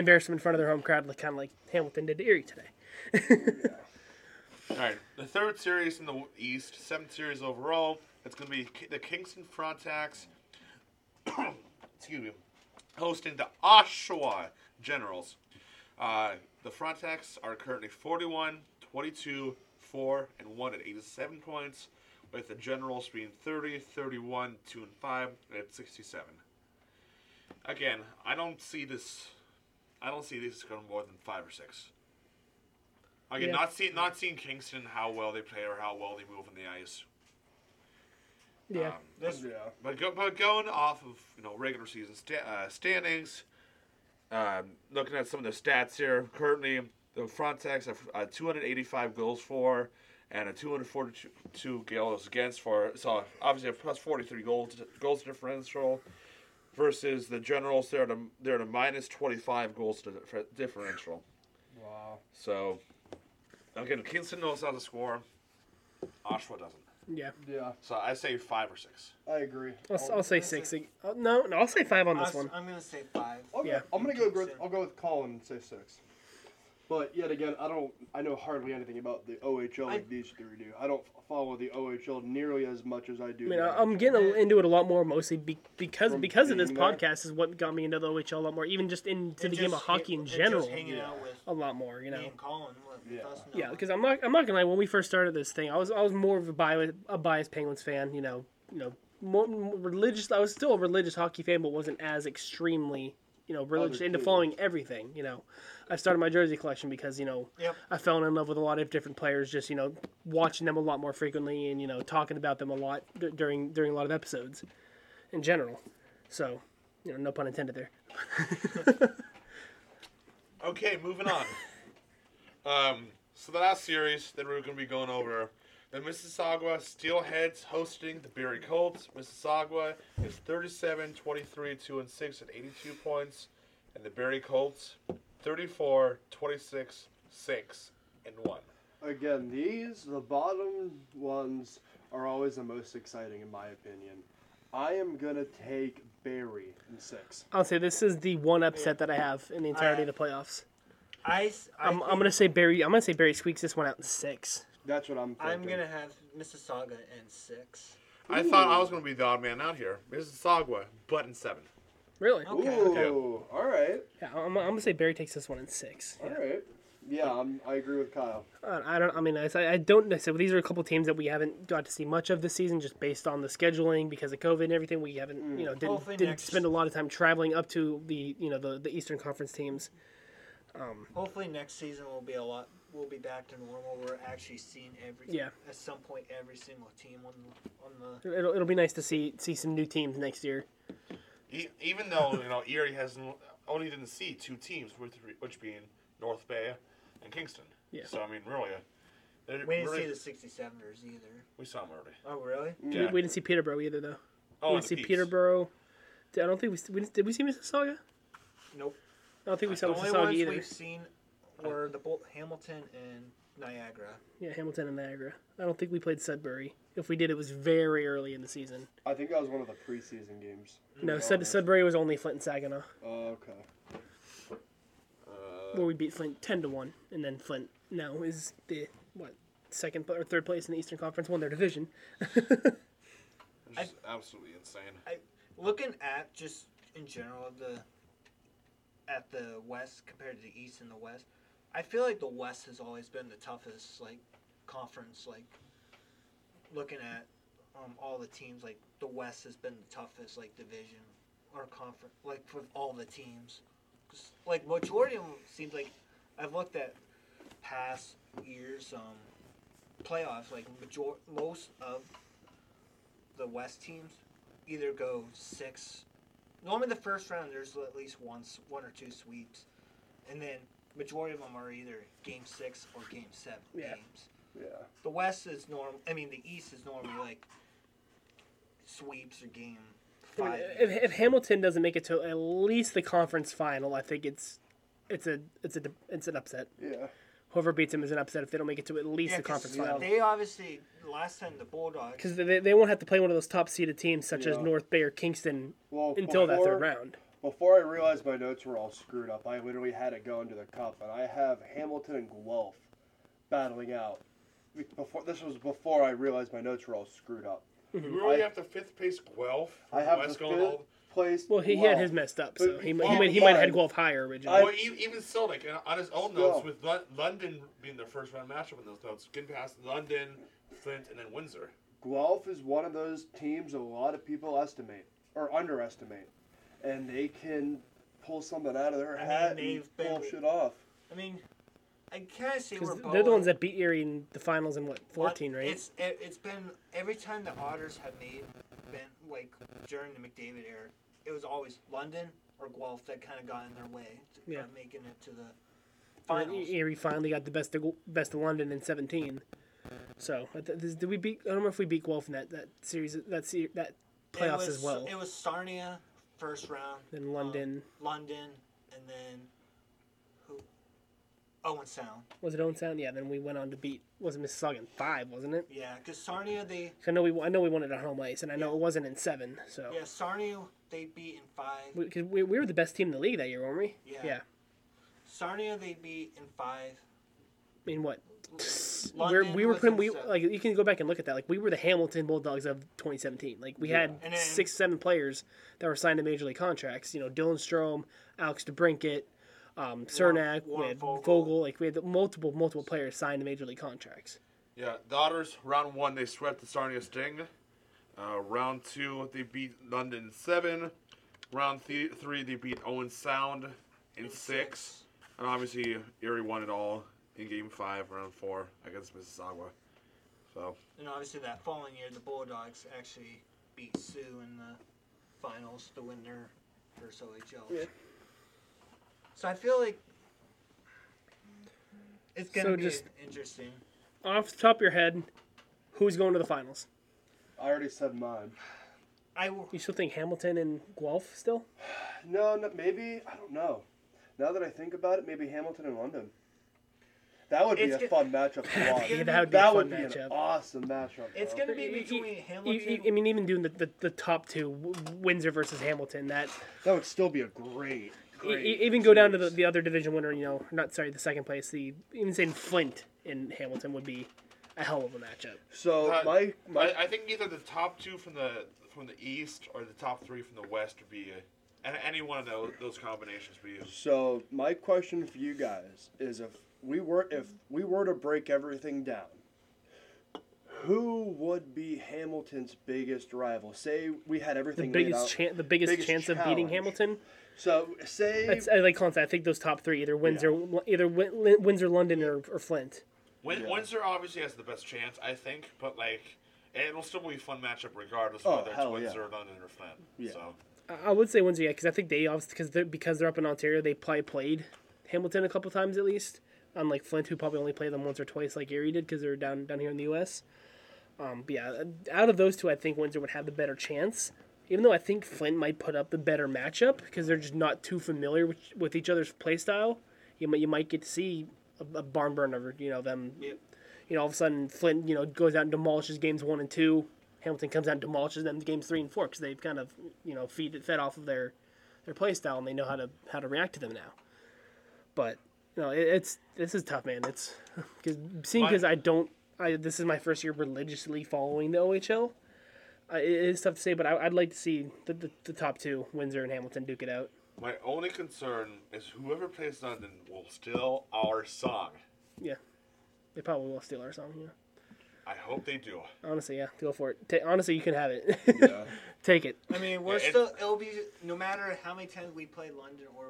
Embarrass them in front of their home crowd, like kind of like Hamilton did to Erie today. All right, the third series in the East, seventh series overall. It's going to be the Kingston Frontenacs. excuse me, hosting the Oshawa Generals. Uh, the Frontenacs are currently 41, 22, 4, and 1 at 87 points, with the Generals being 30, 31, 2, and 5 at 67. Again, I don't see this. I don't see this going more than five or six. Again, Yeah. not seeing not seeing Kingston how well they play or how well they move on the ice. yeah. Um, This yeah? but go, but going off of you know regular season sta- uh, standings, um, looking at some of the stats here, currently the Frontenacs have uh, 285 goals for and a 242 goals against for so obviously a plus 43 goals goals differential versus the Generals. They're at a they're at a minus 25 goals differential. Wow. So again, Kingston knows how to score. Oshawa doesn't. Yeah, Yeah, So I say five or six. I agree. I'll, I'll say six. Uh, no, no, I'll say five on I this one. I'm gonna say five. Okay, Yeah. I'm gonna go. With, I'll go with Colin and say six. But yet again, I don't. I know hardly anything about the OHL like I- these three do. I don't follow the OHL nearly as much as I do. I mean, I, I'm getting into it a lot more, mostly be, because From because of this there? podcast is what got me into the OHL a lot more, even just into And the game of hockey hang- in general, Just hanging Yeah. out with a lot more. You know. me and Colin. With Yeah. us Yeah, because I'm not I'm not gonna lie. When we first started this thing, I was I was more of a bias a biased Penguins fan. You know, you know, more, more religious. I was still a religious hockey fan, but wasn't as extremely you know religious into following everything. You know, I started my jersey collection because you know Yep. I fell in love with a lot of different players. Just you know, watching them a lot more frequently and you know talking about them a lot d- during during a lot of episodes, in general. So, you know, no pun intended there. Okay, moving on. um, so the last series that we're going to be going over, the Mississauga Steelheads hosting the Barrie Colts. Mississauga is 37, 23, 2 and 6 at 82 points, and the Barrie Colts 34, 26, 6 and 1. Again, these the bottom ones are always the most exciting in my opinion. I am gonna take Barrie in six. I'll say this is the one upset that I have in the entirety of the playoffs. I, s- I I'm, I'm gonna say Barrie. I'm gonna say Barrie squeaks this one out in six. That's what I'm. Thinking. I'm gonna have Mississauga and six. I thought I was going to be the odd man out here. Mississauga, but in 7. Really? Okay. Ooh, all right, Yeah, I'm, I'm gonna say Barrie takes this one in six. all Yeah. right. Yeah, I'm, I agree with Kyle. Uh, I don't. I mean, I, I don't. So these are a couple teams that we haven't got to see much of this season, just based on the scheduling because of COVID and everything. We haven't, you know, didn't, didn't next- spend a lot of time traveling up to the, you know, the, the Eastern Conference teams. Hopefully next season will be a lot. We'll be back to normal. We're actually seeing every. Yeah. At some point, every single team on the on the. It'll, it'll be nice to see see some new teams next year. E- even though, you know, Erie has n- only didn't see two teams, which, which being North Bay and Kingston. Yeah. So, I mean, really, uh, they're We didn't really- see the 67ers either. we saw them already. Oh really? We- Yeah. We, didn't see Peterborough either, though. Oh, we and didn't the see Peaks. Peterborough. I don't think we, we did. We see Mississauga? Nope. I don't think we saw The only Mississauga ones either. we've seen were the Bol- Hamilton and Niagara. Yeah, Hamilton and Niagara. I don't think we played Sudbury. If we did, it was very early in the season. I think that was one of the preseason games. No, Sud- Sudbury was only Flint and Saginaw, Oh, okay. Uh, where we beat Flint ten to one, and then Flint now is the what second pla- or third place in the Eastern Conference, won their division. it's just absolutely insane. Looking at just in general of the at the West compared to the East and the West, I feel like the West has always been the toughest like conference. Like looking at um, all the teams, like the West has been the toughest like division or conference. Like with all the teams, 'Cause, like majority of them seems like I've looked at past years um playoffs. Like major most of the West teams either go six. Normally, the first round there's at least one, s- one or two sweeps, and then majority of them are either game six or game seven Yeah. games. Yeah. The West is norm. I mean, the East is normally like sweeps or game I mean, five. if, if Hamilton doesn't make it to at least the conference final, I think it's it's a it's a it's an upset. Yeah. Whoever beats them is an upset if they don't make it to at least Yeah, the 'cause conference yeah. final. They obviously last time the Bulldogs. Because they, they won't have to play one of those top seeded teams such as North Bay or Kingston Well, until that third round. Before I realized my notes were all screwed up, I literally had it go into the cup, and I have Hamilton and Guelph battling out. Before this was before I realized my notes were all screwed up. Mm-hmm. You really I- have the fifth place Guelph. I have West the fifth all. place. Well, he, he Guelph. had his messed up, so But- he, might- he might he might have had. Guelph higher originally. Well, even still, like on his own Still. notes, with Lon- London being the first round matchup in those notes, getting past London, Flint, and then Windsor. Guelph is one of those teams a lot of people estimate or underestimate, and they can pull something out of their I mean, hat and they've been- pull shit off. I mean, I kind of see where Because they're the ones that beat Erie in the finals in what fourteen, right? It's it, it's been every time the Otters have made been like during the McDavid era, it was always London or Guelph that kind of got in their way to, Yeah. uh, making it to the finals. Erie finally got the best of best of London in seventeen. So did we beat? I don't know if we beat Guelph in that that series that se- that playoffs was, as well. It was Sarnia first round. Then um, London. London, and then who? Owen Sound. Was it Owen Sound? Yeah. Then we went on to beat. Was it Mississauga in five? Wasn't it? Yeah, because Sarnia they 'Cause I know we I know we it on home ice, and I know Yeah. it wasn't in seven. So yeah Sarnia they beat in five. because we, we were the best team in the league that year, weren't we? Yeah. Yeah. Sarnia they beat in five. I mean, what? We're, London we were putting we like you can go back and look at that. Like we were the Hamilton Bulldogs of 2017. Like we had then- six, seven players that were signed to major league contracts. You know, Dylan Strome, Alex DeBrincat, um, Cernak, we Warren had Foegele. Foegele. Like we had multiple multiple players signed to major league contracts. Yeah, the Otters, round one, they swept the Sarnia Sting. Uh, round two, they beat London 7. Round th- three, they beat Owen Sound in, In 6. six. And obviously, Erie won it all in game 5, round 4, against Mississauga. So, And obviously that following year the Bulldogs actually beat Soo in the finals to win their first OHL. Yeah. So I feel like it's gonna So be just- interesting. Off the top of your head, who's going to the finals? I already said mine. I will. You still think Hamilton and Guelph still? No, no, maybe I don't know. Now that I think about it, maybe Hamilton and London. That would be It's a get- fun matchup to watch. Yeah, that would be a that fun would be matchup. an awesome matchup. It's gonna be You- you- between You- Hamilton. you- I mean, even doing the, the, the top two, Windsor versus Hamilton, that That would still be a great. E- great e- even go down to the, the other division winner, you know, not sorry, the second place. The even saying Flint in Hamilton would be a hell of a matchup. So Uh, my my I, I think either the top two from the from the East or the top three from the West would be. A, and any one of those, those combinations would be. so my question for you guys is if we were if we were to break everything down, who would be Hamilton's biggest rival? Say we had The everything laid biggest out. chance, the biggest, biggest chance of beating. Hamilton. So say That's I like Colin. I think those top three, either Windsor, either Win- Windsor, London, or, or Flint. Win- Yeah. Windsor obviously has the best chance, I think, but like it'll still be a fun matchup regardless Oh, of whether it's hell yeah. Windsor, London, or Flint. Yeah. So I- I would say Windsor, yeah, because I think they obviously because they're because they're up in Ontario, they probably played Hamilton a couple times at least. Unlike Flint, who probably only played them once or twice, like Erie did, because they're down down here in the U.S. Um, but yeah, out of those two, I think Windsor would have the better chance. Even though I think Flint might put up the better matchup because they're just not too familiar with, with each other's play style. You might you might get to see a, a barn burner, you know them. Yep. You know, all of a sudden Flint, you know, goes out and demolishes games one and two. Hamilton comes out and demolishes them games three and four because they've kind of you know feed fed off of their their play style and they know how to how to react to them now. But you know, it, it's this is tough, man. It's because seeing because I don't. I this is my first year religiously following the OHL. I, it is tough to say, but I, I'd like to see the, the, the top two, Windsor and Hamilton, duke it out. my only concern is whoever plays London will steal our song. Yeah, they probably will steal our song. Yeah, I hope they do. honestly, yeah, go for it. Ta- honestly, you can have it. yeah. Take it. I mean, we're Yeah, still. It'll be no matter how many times we play London, or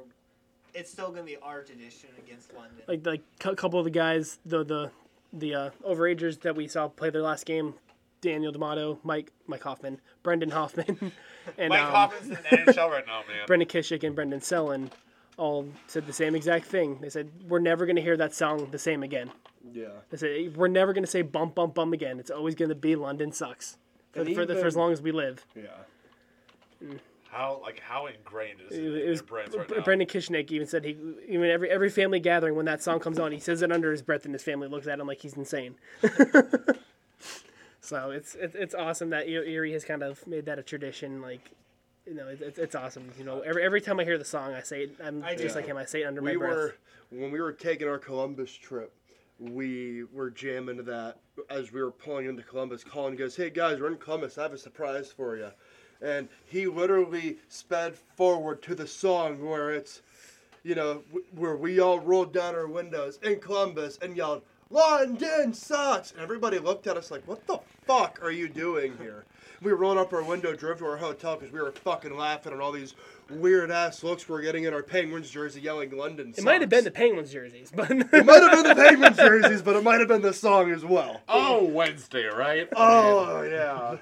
it's still gonna be our tradition against London. Like like a couple of the guys, the the the uh, overagers that we saw play their last game. Daniel D'Amato, Mike Mike Hoffman, Brendan Hoffman, and Mike um, Hoffman's in the NHL right now, man. Brendan Kischnick and Brendan Sellen all said the same exact thing. They said we're never going to hear that song the same again. Yeah. They said we're never going to say bump bump bum again. It's always going to be London sucks for, And for, the, for as long as we live. Yeah. How like how ingrained is it, It, in it was their brains right Br- now? Brendan Kischnick even said he even every every family gathering when that song comes on, he says it under his breath, and his family looks at him like he's insane. so it's it's it's awesome that Erie has kind of made that a tradition. Like, you know, it's, it's awesome. You know, every every time I hear the song, I say it. I'm I just do. like him. I say it under my breath. were when we were taking our Columbus trip. We were jamming to that as we were pulling into Columbus. Colin goes, "Hey guys, we're in Columbus. I have a surprise for you," and he literally sped forward to the song where it's, you know, w- where we all rolled down our windows in Columbus and yelled, "London sucks!" And everybody looked at us like, "What the fuck are you doing here?" We rolled up our window, drove to our hotel because we were fucking laughing at all these weird ass looks we are getting in our Penguins jersey, yelling "London." It might have been the Penguins jerseys, but It might have been the Penguins jerseys, but it might have been the song as well. oh, Wednesday, right? Oh yeah.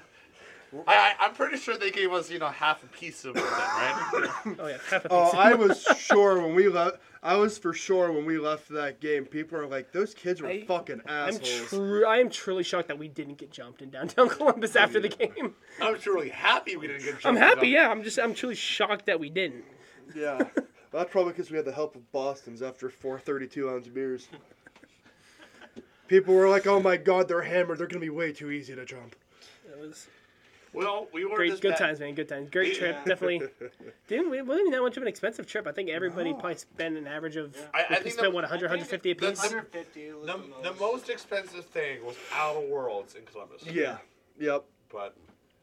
I, I, I'm pretty sure they gave us, you know, half a piece of it, right? Oh yeah, half a oh, piece. Oh, I was sure when we left. I was for sure when we left that game. People are like, "Those kids were I- fucking I'm assholes." tru- I am truly shocked that we didn't get jumped in downtown Columbus after the game. I'm truly happy we didn't get. I'm happy, on. yeah. I'm just I'm truly shocked that we didn't. yeah, that's probably because we had the help of Boston's after four 32 ounce beers. People were like, "Oh my god, they're hammered. They're gonna be way too easy to jump." It was Well, we were great, just good bad- times, man. Good times. Great trip, Yeah. definitely. Didn't it wasn't even that much of an expensive trip. I think everybody probably spent an average of. I- I think spent the- what 100, 150 a piece. 150. was The, the, the most expensive thing was Outer Worlds in Columbus. Yeah. Yep. But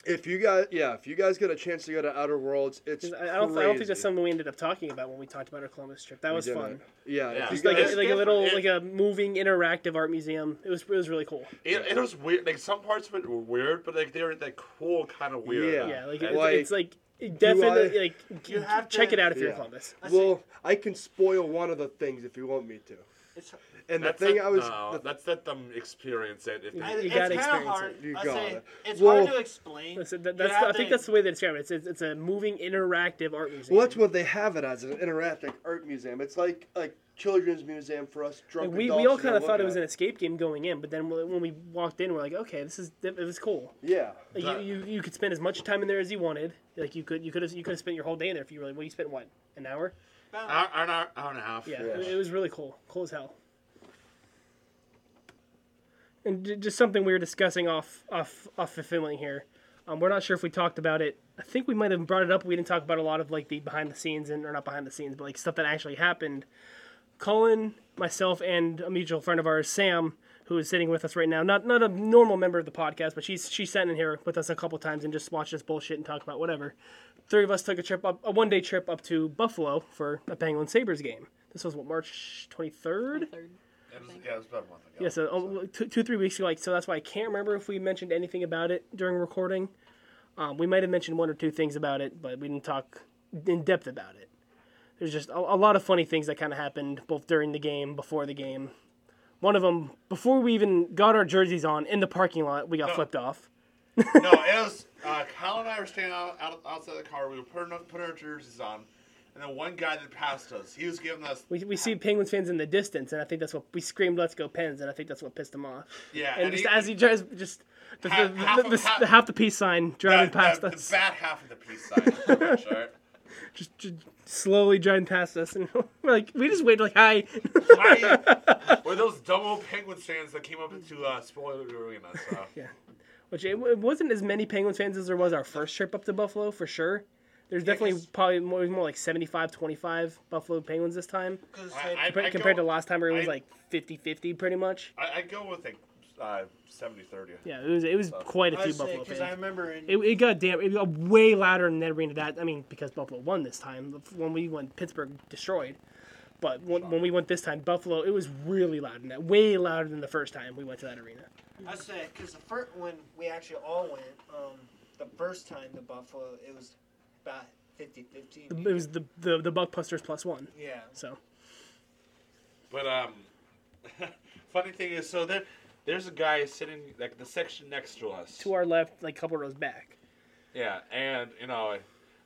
If you guys, yeah, if you guys get a chance to go to Outer Worlds, it's I, I don't. I don't think that's something we ended up talking about when we talked about our Columbus trip. That was fun. Yeah. Yeah. If like a, like a little It- like a moving interactive art museum. It was it was really cool. it, it was weird. Like some parts of it were weird, but like they were like cool, kind of weird. Yeah. Yeah, like, it's, Like, it's like definitely I- like You have check to- it out if you're in Columbus. Well, I can spoil one of the things if you want me to. it's, And That's the thing let- I was, no, the- let's let them experience it. If they, I, You gotta experience hard. it. You I got say it. it's Well- hard to explain. Listen, that, that's have I think that's the way they describe it. It's, it's it's a moving interactive art museum. well, that's what they have it as an interactive art museum. It's like like children's museum for us drunk Like, we, adults we all kind of thought it was an escape game going in, but then when when we walked in, we're like, okay, this is it was cool. Yeah. Like, That- you, you you could spend as much time in there as you wanted. Like you could you could have you could have spent your whole day in there if you really. Well, you spent what an hour? About- hour, hour, hour, hour and a half. Yeah, Yeah. It, it was really cool, cool as hell. And j- just something we were discussing off off off the filming here. Um, we're not sure if we talked about it. I think we might have brought it up. We didn't talk about a lot of like the behind the scenes and or not behind the scenes, but like stuff that actually happened. Colin, myself, and a mutual friend of ours, Sam, who is sitting with us right now, not not a normal member of the podcast, but she's she sat in here with us a couple times and just watched us bullshit and talk about whatever. Three of us took a trip up, a one day trip up to Buffalo for a Penguin Sabres game. This was what March twenty third. Third. It was, yeah, it was about a month ago. Yeah, so um, two, two, three weeks ago. Like, so that's why I can't remember if we mentioned anything about it during recording. Um, we might have mentioned one or two things about it, but we didn't talk in depth about it. There's just a, a lot of funny things that kind of happened both during the game, before the game. One of them, before we even got our jerseys on in the parking lot, we got No. flipped off. no, it was uh, Kyle and I were standing out, out outside the car. We were putting putting our jerseys on, and then one guy that passed us, he was giving us We, we see Penguins fans in the distance, and I think that's what we screamed, "Let's go Pens!" and I think that's what pissed him off. yeah, And, just as he drives, just the, Half- the, half the, the, half- the half the peace sign driving the, past us. the bad half of the peace sign. pretty much, all right? just, just slowly driving past us, and we're like, we just waited like, hi. I, were those dumb old Penguins fans that came up into uh, spoiler arena? So. Yeah. Which it, it wasn't as many Penguins fans as there was our first trip up to Buffalo for sure. There's definitely probably more, more like 75 25 Buffalo Penguins this time. I- they- I- Compared, compared go- to last time where it was I- like 50 50 pretty much. I, I go with like uh, 70 30. Yeah, it was it was quite a few was Buffalo because I remember in It, it got damn it got way louder in that arena that I mean because Buffalo won this time when we went Pittsburgh destroyed. But when, when we went this time, Buffalo, it was really loud in that, way louder than the first time we went to that arena. I say because the first when we actually all went, um, the first time to Buffalo, it was about 50-50. It was the the, the Buckbusters plus one. yeah. So But um, funny thing is, so there, there's a guy sitting like the section next to us. to our left, like a couple rows back. Yeah, and you know,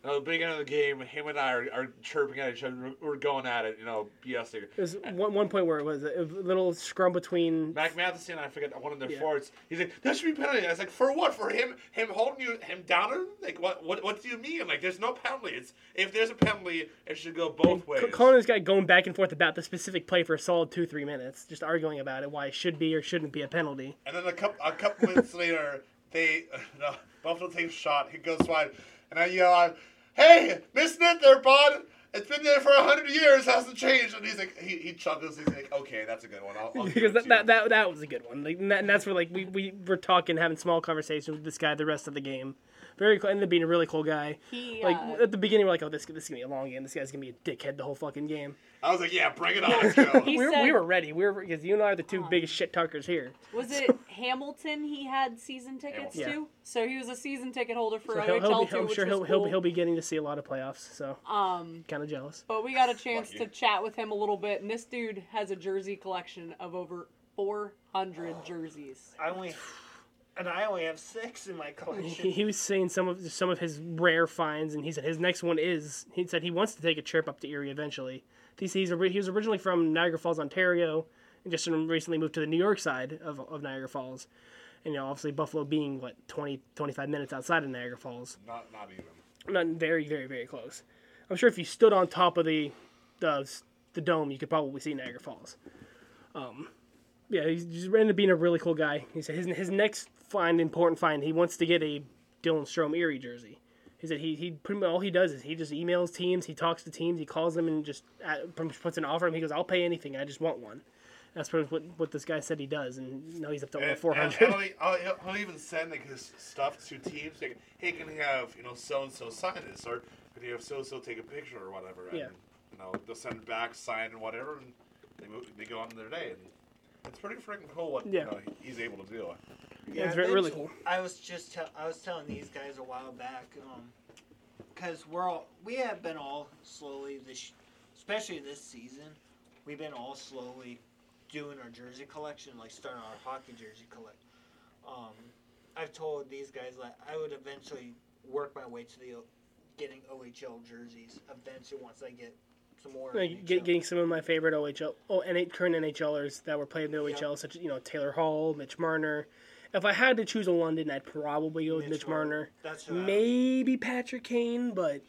at the beginning of the game, him and I are, are chirping at each other. We're- going at it, you know, BSing. There was one, one point where it was a little scrum between. Mac Matheson, I forget one of their Yeah. forwards. He's like, "That should be penalty." I was like, "For what? For him? Him holding you him down? Like what? What? What do you mean? Like there's no penalty. It's if there's a penalty, it should go both ways." Colin this guy going back and forth about the specific play for a solid two three minutes, just arguing about it, why it should be or shouldn't be a penalty. And then a couple a couple minutes later, they no, Buffalo takes a shot. He goes wide, and I yell out, "Hey, missing it there, bud! It's been there for a hundred years, hasn't changed." And he's like, he, he chuckles. He's like, "Okay, that's a good one. I'll, I'll because that, that, that that was a good one. Like, and, that, and that's where like we, we were talking, having small conversations with this guy the rest of the game. Very cool, ended up being a really cool guy. He, Like uh, at the beginning, we're like, oh, this this is gonna be a long game. This guy's gonna be a dickhead the whole fucking game. I was like, "Yeah, bring it on, let's go." We, were, said- we were ready. We were because you and I are the two biggest shit talkers here. Was it Hamilton he had season tickets Yeah. to? So he was a season ticket holder for So OHL he'll, he'll be, too, I'm which sure he'll, he'll, cool. he'll be getting to see a lot of playoffs. So Um, kind of jealous. but we got a chance to chat with him a little bit, and this dude has a jersey collection of over 400 jerseys. I only, and I only have six in my collection. he was saying some of some of his rare finds, and he said his next one is. He said he wants to take a trip up to Erie eventually. He he's he was originally from Niagara Falls, Ontario, and just recently moved to the New York side of, of Niagara Falls. And you know, obviously Buffalo being what 20, 25 minutes outside of Niagara Falls, Not not even. not very very very close. I'm sure if you stood on top of the the the dome, you could probably see Niagara Falls. Um, yeah, he's just ended up being a really cool guy. He said his his next find, important find, he wants to get a Dylan Strome Erie jersey. He said he he pretty much all he does is he just emails teams, he talks to teams, he calls them and just at, much puts an offer. And he goes, "I'll pay anything. I just want one." That's pretty much what, what this guy said he does, and now he's up to over four hundred. I'll, oh, he'll- even send like his stuff to teams. Like, hey, can have you know so and so sign this, or can you have so and so take a picture or whatever? And, Yeah. You know, they'll send it back, sign and whatever, and they move, they go on their day. And it's pretty freaking cool what Yeah. you know, he's able to do. Yeah, it's re- really cool. I was just tell, I was telling these guys a while back, because we're all we have been all slowly this, especially this season, we've been all slowly doing our jersey collection, like starting our hockey jersey collect. Um, I've told these guys that I would eventually work my way to the getting OHL jerseys eventually once I get some more. Like, get, getting some of my favorite OHL, oh, NH, current NHLers that were playing in the OHL, Yeah. such as you know Taylor Hall, Mitch Marner. If I had to choose a London, I'd probably go with Mitch Mitch Marner. Maybe Patrick Kane, but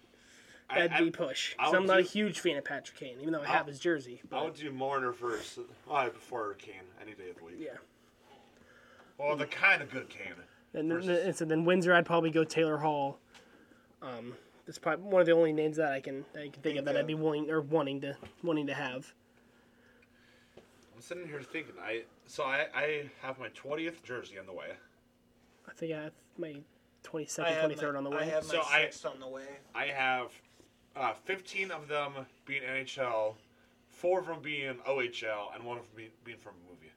I, that'd I, be push. I I'm not a huge fan of Patrick Kane, even though I I- have his jersey. I would do Marner first, uh, before Kane, any day of the week. yeah, Well, the kind of good Kane. and then, Versus- and so then Windsor, I'd probably go Taylor Hall. Um, that's probably one of the only names that I can that I can think of that I'd be willing or wanting to wanting to have. I'm sitting here thinking. I so I, I have my 20th jersey on the way. I think I have my 22nd, 23rd my, on the I way. have my So I- sixth on the way. I have uh, 15 of them being NHL, four of them being OHL, and one of them being, being from a movie.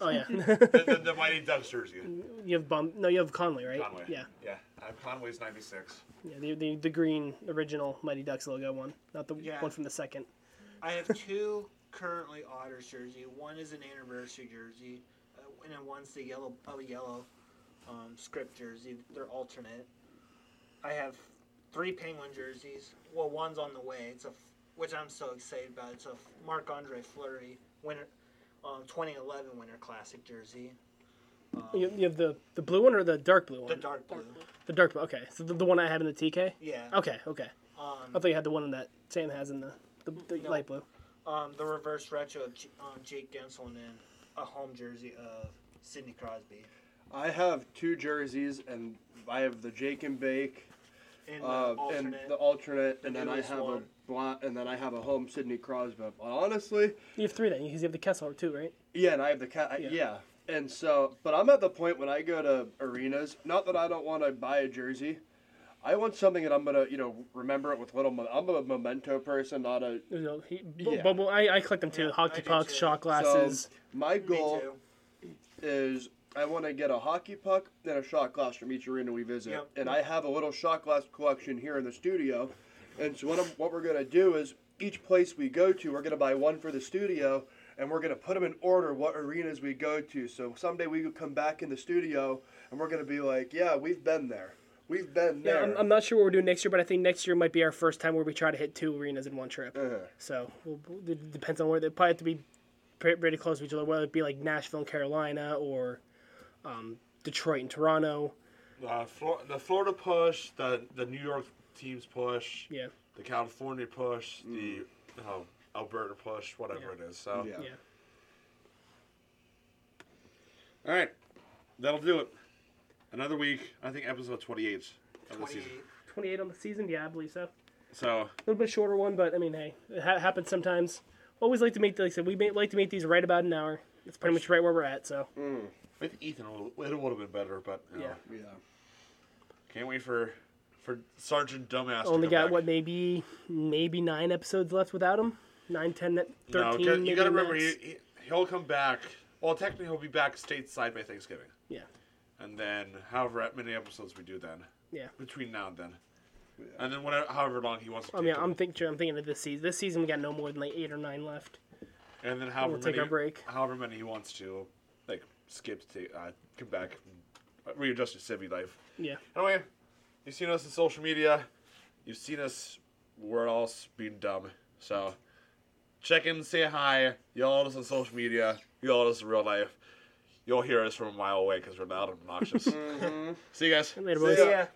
Oh yeah, The, the, the Mighty Ducks jersey. you have Bum. No, you have Conway, right? Conway. Yeah, Yeah. Uh, Conway's 96. yeah. The, the the green original Mighty Ducks logo one, not the Yeah. one from the second. I have two currently Otters jersey. One is an anniversary jersey, uh, and then one's the yellow, oh yellow, um, script jersey. They're alternate. I have three Penguin jerseys. Well, one's on the way. It's a which I'm so excited about. It's a Marc Andre Fleury winter, um, 2011 Winter Classic jersey. Um, You, you have the the blue one or the dark blue one? the dark blue. The dark blue. Okay, so the, the one I have in the TK. Yeah. Okay, okay. I Um, thought you had the one that Sam has in the the, the No. light blue. Um, the reverse retro of J- um, Jake Guentzel and then a home jersey of Sidney Crosby. I have two jerseys, and I have the Jake and Bake, And the uh, and alternate. the alternate, The and then I have one. a black, and then I have a home Sidney Crosby. But honestly, You have three then, because you have the Kessler too, right? yeah, and I have the cat. Yeah. Yeah. and so, but I'm at the point when I go to arenas. Not that I don't want to buy a jersey. I want something that I'm gonna, you know, remember it with little. Mo- I'm a memento person, not a. You know, he, Yeah. bu- bu- I, I collect them too. Yeah, Hockey I do pucks, too. shot glasses. My Me goal too. is I want to get a hockey puck and a shot glass from each arena we visit. Yep. And I have a little shot glass collection here in the studio. And so what, I'm, what we're going to do is each place we go to, we're going to buy one for the studio and we're going to put them in order what arenas we go to. So someday we could come back in the studio and we're going to be like, yeah, we've been there. We've been Yeah, there. I'm, I'm not sure what we're doing next year, but I think next year might be our first time where we try to hit two arenas in one trip. Uh-huh. So we'll, it depends on where they probably have to be pre- pretty close to each other, whether it be like Nashville and Carolina or um, Detroit and Toronto. Uh, Flor- the Florida push, the the New York teams push, Yeah, the California push, the you know, Alberta push, whatever it is. So, Yeah. yeah. all right, that'll do it. Another week. I think episode 28 of the season. 28. 28 on the season. Yeah, I believe so. So, A little bit shorter one, but I mean, hey, it ha- happens sometimes. Always like to make, like I said, we may, like to make these right about an hour. That's pretty much right where we're at. So mm. with Ethan, it would- have been better, but you know, Yeah. Yeah. can't wait for for Sergeant Dumbass. only to come got back. what maybe maybe nine episodes left without him. Nine, ten, thirteen. No, you got to remember, he, he, he'll come back. Well, technically, he'll be back stateside by Thanksgiving. Yeah. And then, however many episodes we do then. Yeah. Between now and then. And then, whatever, however long he wants to I take mean. I'm thinking. I'm thinking of this season. This season we got no more than like eight or nine left. And then, however We'll take many, our break. however many he wants to, like, skip to uh, come back, readjust your civvy life. Yeah. Anyway, you've seen us in social media. You've seen us We're all being dumb. So check in, say hi. Y'all us on social media. Y'all us in real life. You'll hear us from a mile away because we're loud and obnoxious. Mm-hmm. See you guys. Later, See boys. ya. Yeah.